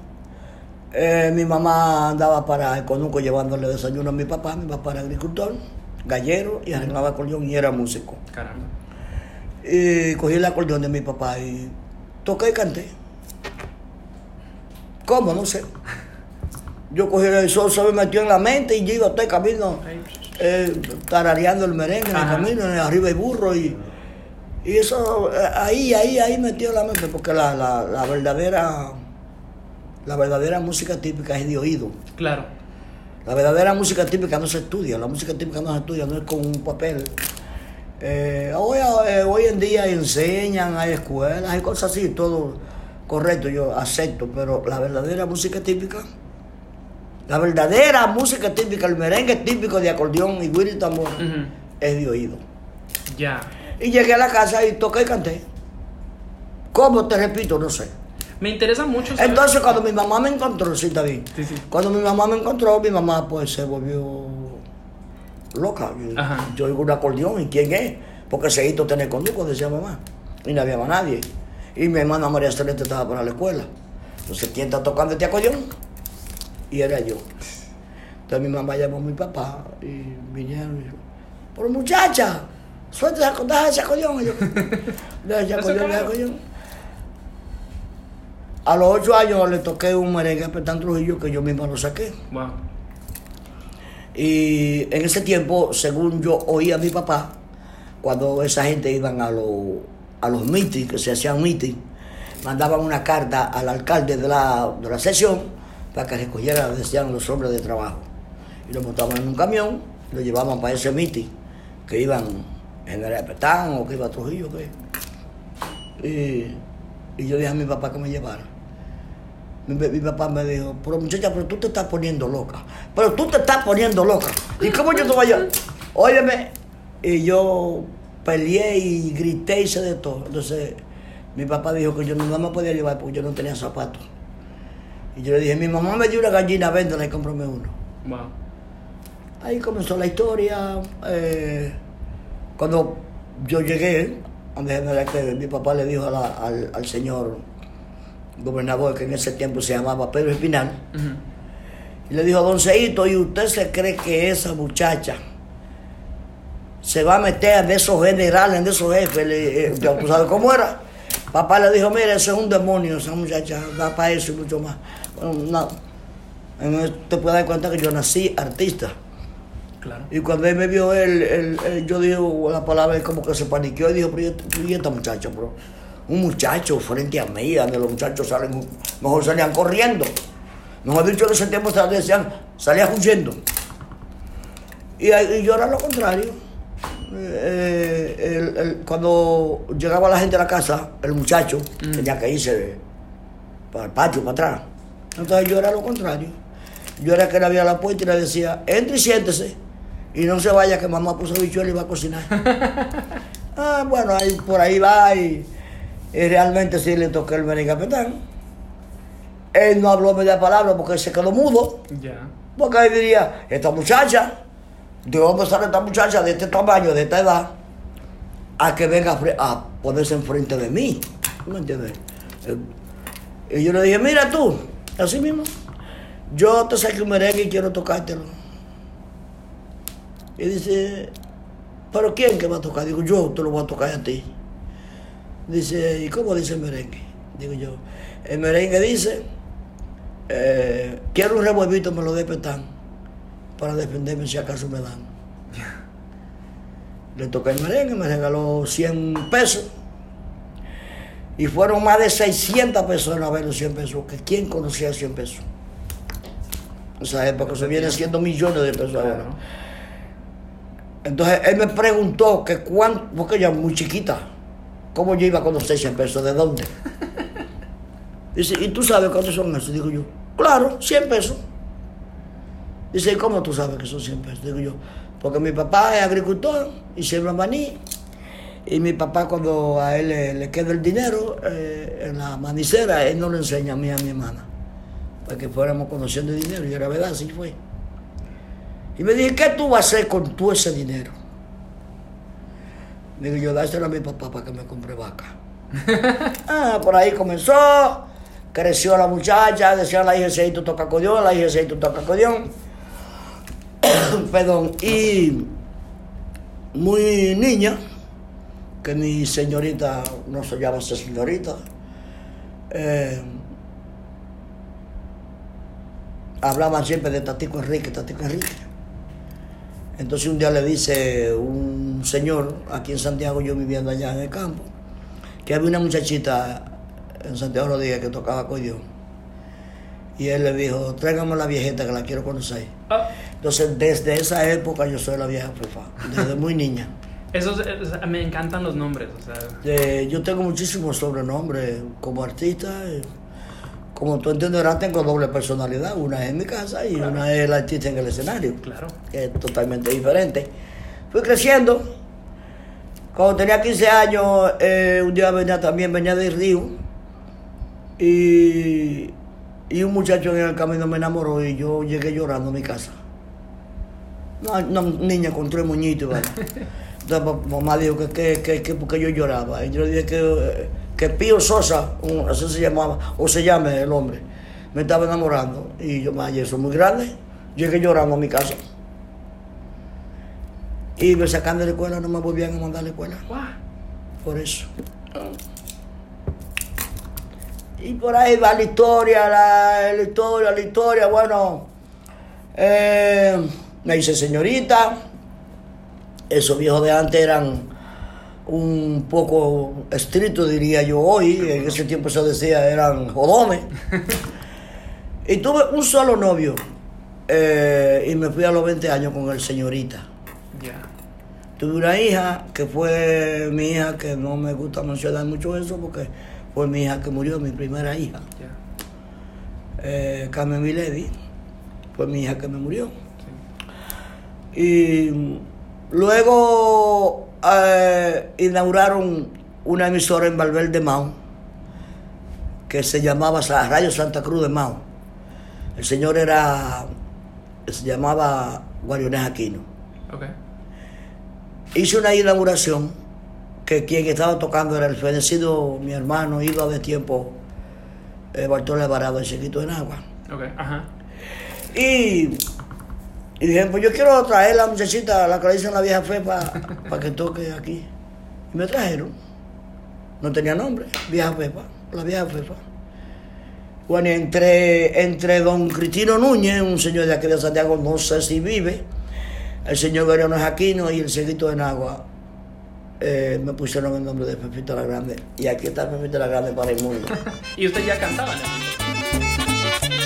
eh, mi mamá andaba para el conuco llevándole desayuno a mi papá. Mi papá era agricultor, gallero y arreglaba acordeón y era músico. Caramba. Y cogí el acordeón de mi papá y toqué y canté. ¿Cómo? No sé. Yo cogí el sol, se me metió en la mente y yo iba todo el camino eh, tarareando el merengue en el Ajá. camino, arriba y burro y, y eso eh, ahí, ahí, ahí metió la mente porque la, la, la verdadera la verdadera música típica es de oído. Claro. La verdadera música típica no se estudia, la música típica no se estudia, no es con un papel. Eh, hoy, eh, hoy en día enseñan, hay escuelas, hay cosas así, todo correcto, yo acepto, pero la verdadera música típica, la verdadera música típica, el merengue típico de acordeón y güiro y tambor, es de oído. Ya. Y llegué a la casa y toqué y canté. ¿Cómo te repito? No sé. Me interesa mucho saber- Entonces cuando mi mamá me encontró, sí, está bien. Cuando mi mamá me encontró, mi mamá pues se volvió loca. Yo, yo oigo un acordeón, ¿y quién es? Porque ese hito tiene conducto, decía mamá. Y no había más nadie. Y mi hermana María Celeste estaba para la escuela. Entonces, ¿quién está tocando este acordeón? Y era yo. Entonces mi mamá llamó a mi papá y vinieron y dijo, pero muchacha, suelta ese acordeón. Y yo, deja ese acordeón, ese acordeón. A los ocho años le toqué un merengue a Petán Trujillo que yo mismo lo saqué. Wow. Y en ese tiempo, según yo oía a mi papá, cuando esa gente iban a, los a los meetings, que se hacían meetings, mandaban una carta al alcalde de la, de la sesión para que recogiera, decían los hombres de trabajo. Y lo montaban en un camión, y lo llevaban para ese meeting, que iban en el Petán o que iba a Trujillo. Que. Y, y yo dije a mi papá que me llevara. Mi, mi papá me dijo, pero muchacha, pero tú te estás poniendo loca. Pero tú te estás poniendo loca. ¿Y cómo yo te voy a...? Óyeme. Y yo peleé y grité y hice de todo. Entonces, mi papá dijo que yo no me podía llevar porque yo no tenía zapatos. Y yo le dije, mi mamá me dio una gallina, véndela y cómprame uno. Wow. Ahí comenzó la historia. eh, cuando yo llegué, mi papá le dijo a la- al, al señor gobernador, que en ese tiempo se llamaba Pedro Espinal, y le dijo, don Seito, ¿y usted se cree que esa muchacha se va a meter de esos generales, de esos jefes? Le- eh, ya ¿Tú sabes cómo era? Papá le dijo, mira, ese es un demonio, esa muchacha da para eso y mucho más. Bueno, no. En te puedes dar cuenta que yo nací artista. Claro. Y cuando él me vio, él, él- él- yo digo la palabra, él como que se paniqueó y dijo, pero ¿y esta- y esta muchacha, bro? Un muchacho frente a mí, donde los muchachos salen, mejor salían corriendo. Mejor dicho, en ese tiempo decían, salían huyendo. Y, y yo era lo contrario. Eh, el- el- cuando llegaba la gente a la casa, el muchacho tenía que irse para el patio, para atrás. Entonces yo era lo contrario. Yo era que le abría la puerta y le decía, entre y siéntese. Y no se vaya que mamá puso bichuelo y va a cocinar. ah, bueno, ahí, por ahí va y, y realmente sí le toqué el merengue a Petán. Él no habló media palabra porque se quedó mudo. Ya. Porque ahí diría, esta muchacha, ¿de dónde sale esta muchacha de este tamaño, de esta edad, a que venga a ponerse enfrente de mí? ¿Tú me entiendes? Eh, Y yo le dije, mira tú, así mismo, yo te saqué un merengue y quiero tocártelo. Y dice, ¿pero quién que va a tocar? Digo, yo te lo voy a tocar a ti. Dice, ¿y cómo dice el merengue? Digo yo, el merengue dice, eh, quiero un revolvito, me lo petán, para defenderme si acaso me dan. Le toqué el merengue, me regaló 100 pesos. Y fueron más de 600 personas a ver los 100 pesos. que ¿Quién conocía 100 pesos? En esa época se vienen siendo millones de pesos ahora. Entonces él me preguntó que cuánto, porque ella muy chiquita, ¿cómo yo iba a conocer 100 pesos? ¿De dónde? Dice, ¿y tú sabes cuántos son esos? Digo yo, claro, 100 pesos. Dice, ¿y cómo tú sabes que son 100 pesos? Digo yo, porque mi papá es agricultor y siembra maní. Y mi papá cuando a él le, queda el dinero eh, en la manicera, él no le enseña a mí a mi hermana. Para que fuéramos conociendo dinero. Y era verdad, así fue. Y me dije, ¿qué tú vas a hacer con todo ese dinero? Digo yo, dáselo a mi papá para que me compre vaca. ah, por ahí comenzó, creció la muchacha, decía la hija, tú toca acordeón, la hija, tú toca acordeón. Perdón, y muy niña, que mi señorita, no se llama señorita, eh, hablaban siempre de Tatico Enrique, Tatico Enrique. Entonces un día le dice un señor, aquí en Santiago, yo viviendo allá en el campo, que había una muchachita en Santiago Rodríguez que tocaba acordeón. Y él le dijo, tráigame la viejita que la quiero conocer. Entonces desde esa época yo soy la vieja fefa, desde muy niña. Esos, me encantan los nombres, o sea. Eh, yo tengo muchísimos sobrenombres como artista. eh, como tú entenderás, tengo doble personalidad. Una es en mi casa y una es el artista en el escenario. Claro. Que es totalmente diferente. Fui creciendo. Cuando tenía 15 años, eh, un día venía también, venía del río. Y, y un muchacho en el camino me enamoró y yo llegué llorando a mi casa. Una, una niña con tres moñitos, ¿vale? Entonces mamá dijo que, que, que, que porque yo lloraba. Y yo le dije que, eh, que Pío Sosa, un- así se llamaba, o se llame el hombre, me estaba enamorando. Y yo, "Ma, y eso es muy grande. Llegué llorando a mi casa. Y me sacan de la escuela, no me volvían a mandar a la escuela. Por eso. Y por ahí va la historia, la, la historia, la historia. Bueno, eh, me hice señorita. Esos viejos de antes eran un poco estrictos, diría yo hoy. En ese tiempo se decía eran jodones. y tuve un solo novio. eh, y me fui a los 20 años con el señorita. Tuve una hija que fue mi hija, que no me gusta mencionar mucho eso porque fue mi hija que murió, mi primera hija. Eh, Carmen Milady, fue mi hija que me murió. Y luego eh, inauguraron una emisora en Valverde Mao que se llamaba Radio Santa Cruz de Mao. El señor era, se llamaba Guarionés Aquino Ok. hice una inauguración que quien estaba tocando era el fenecido, mi hermano, ídolo de tiempo, eh, Bartolo Alvarado, el chiquito en agua. Ok, ajá. Y, y dije, pues yo quiero traer la muchachita, la que le dicen la vieja fe, para que toque aquí. Y me trajeron. No tenía nombre, vieja Fefa, la vieja Fefa. Bueno, entre, entre don Cristino Núñez, un señor de aquí de Santiago, no sé si vive, el señor Gariano Jaquino y el Seguito de Nagua, eh, me pusieron el nombre de Pepito la Grande. Y aquí está Pepito la Grande para el mundo. Y usted ya cantaba, ¿no?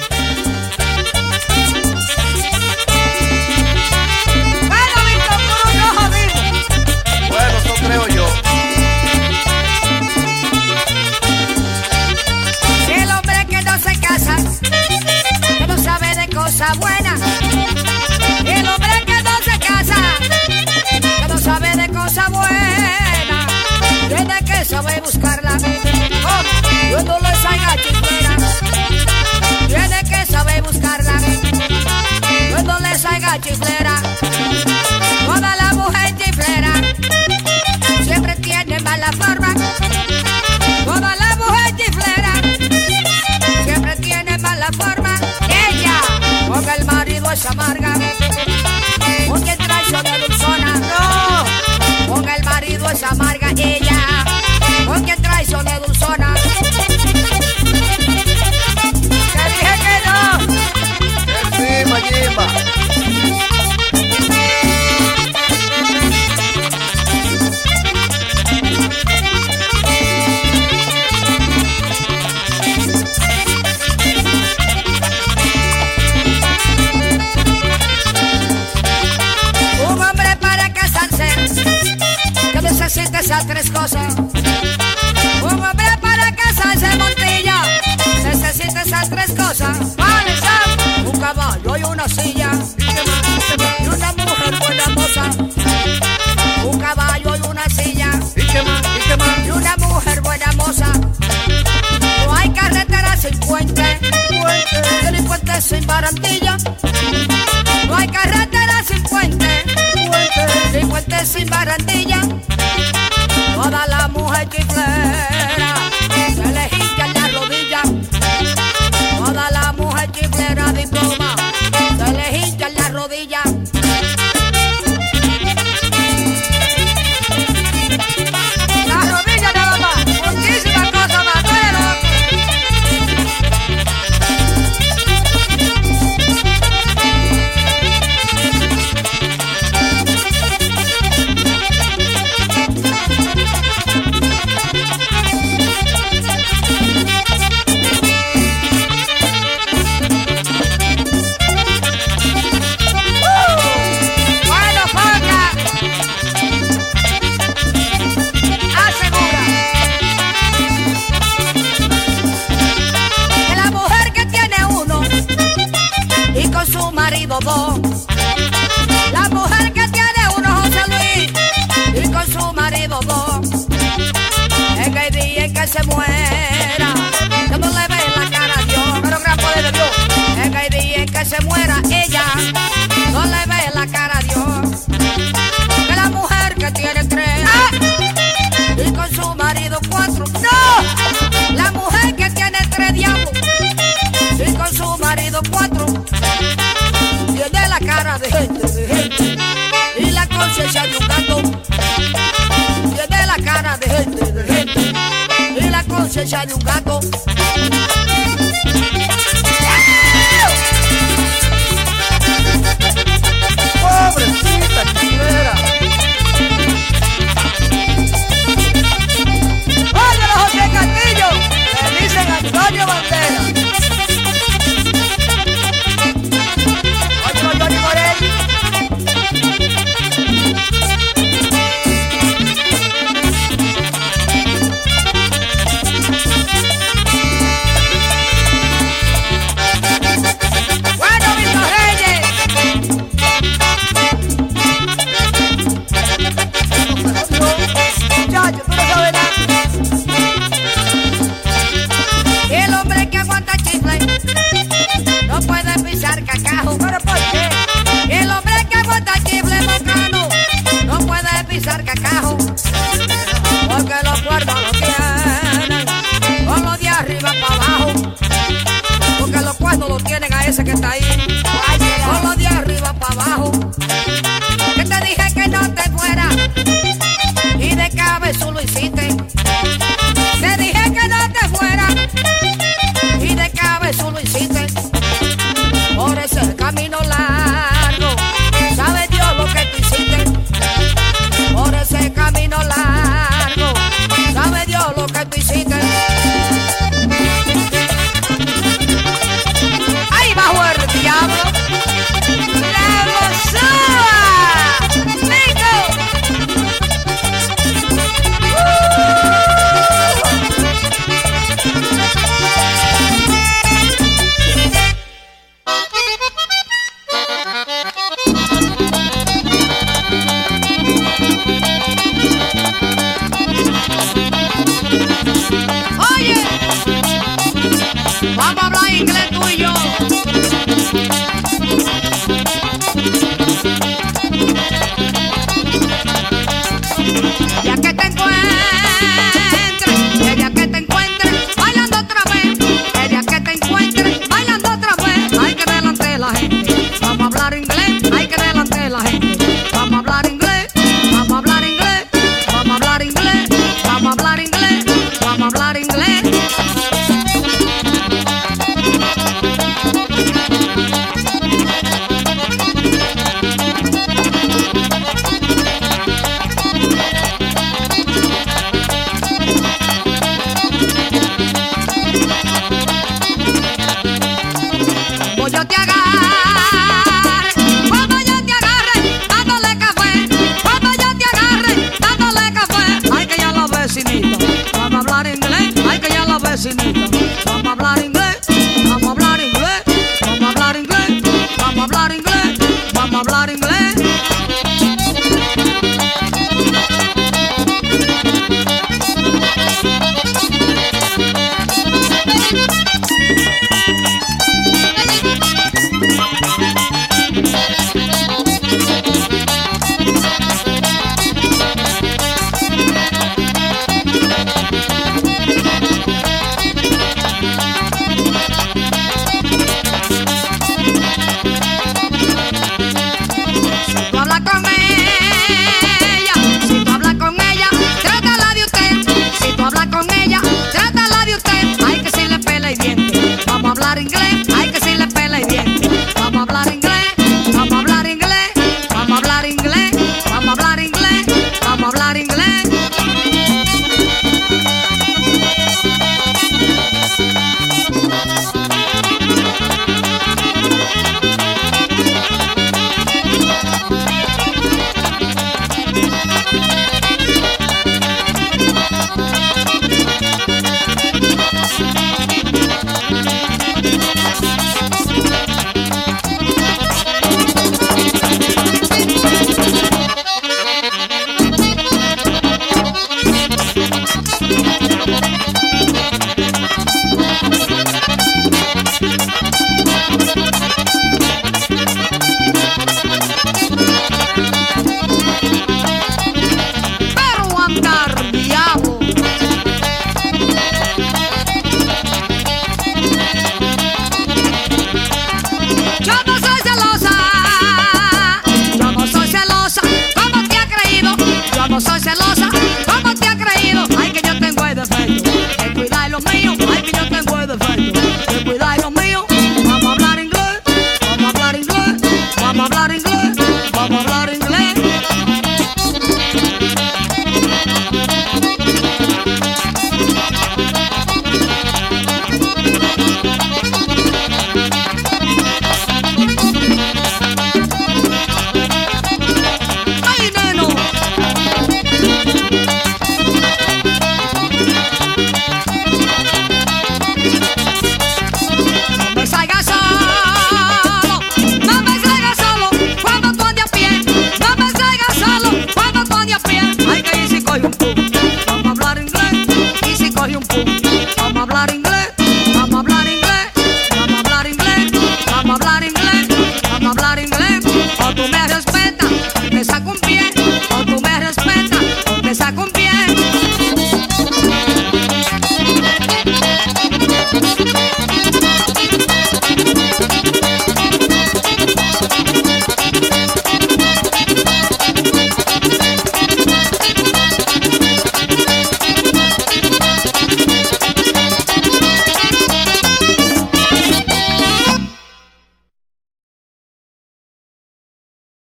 De un gato.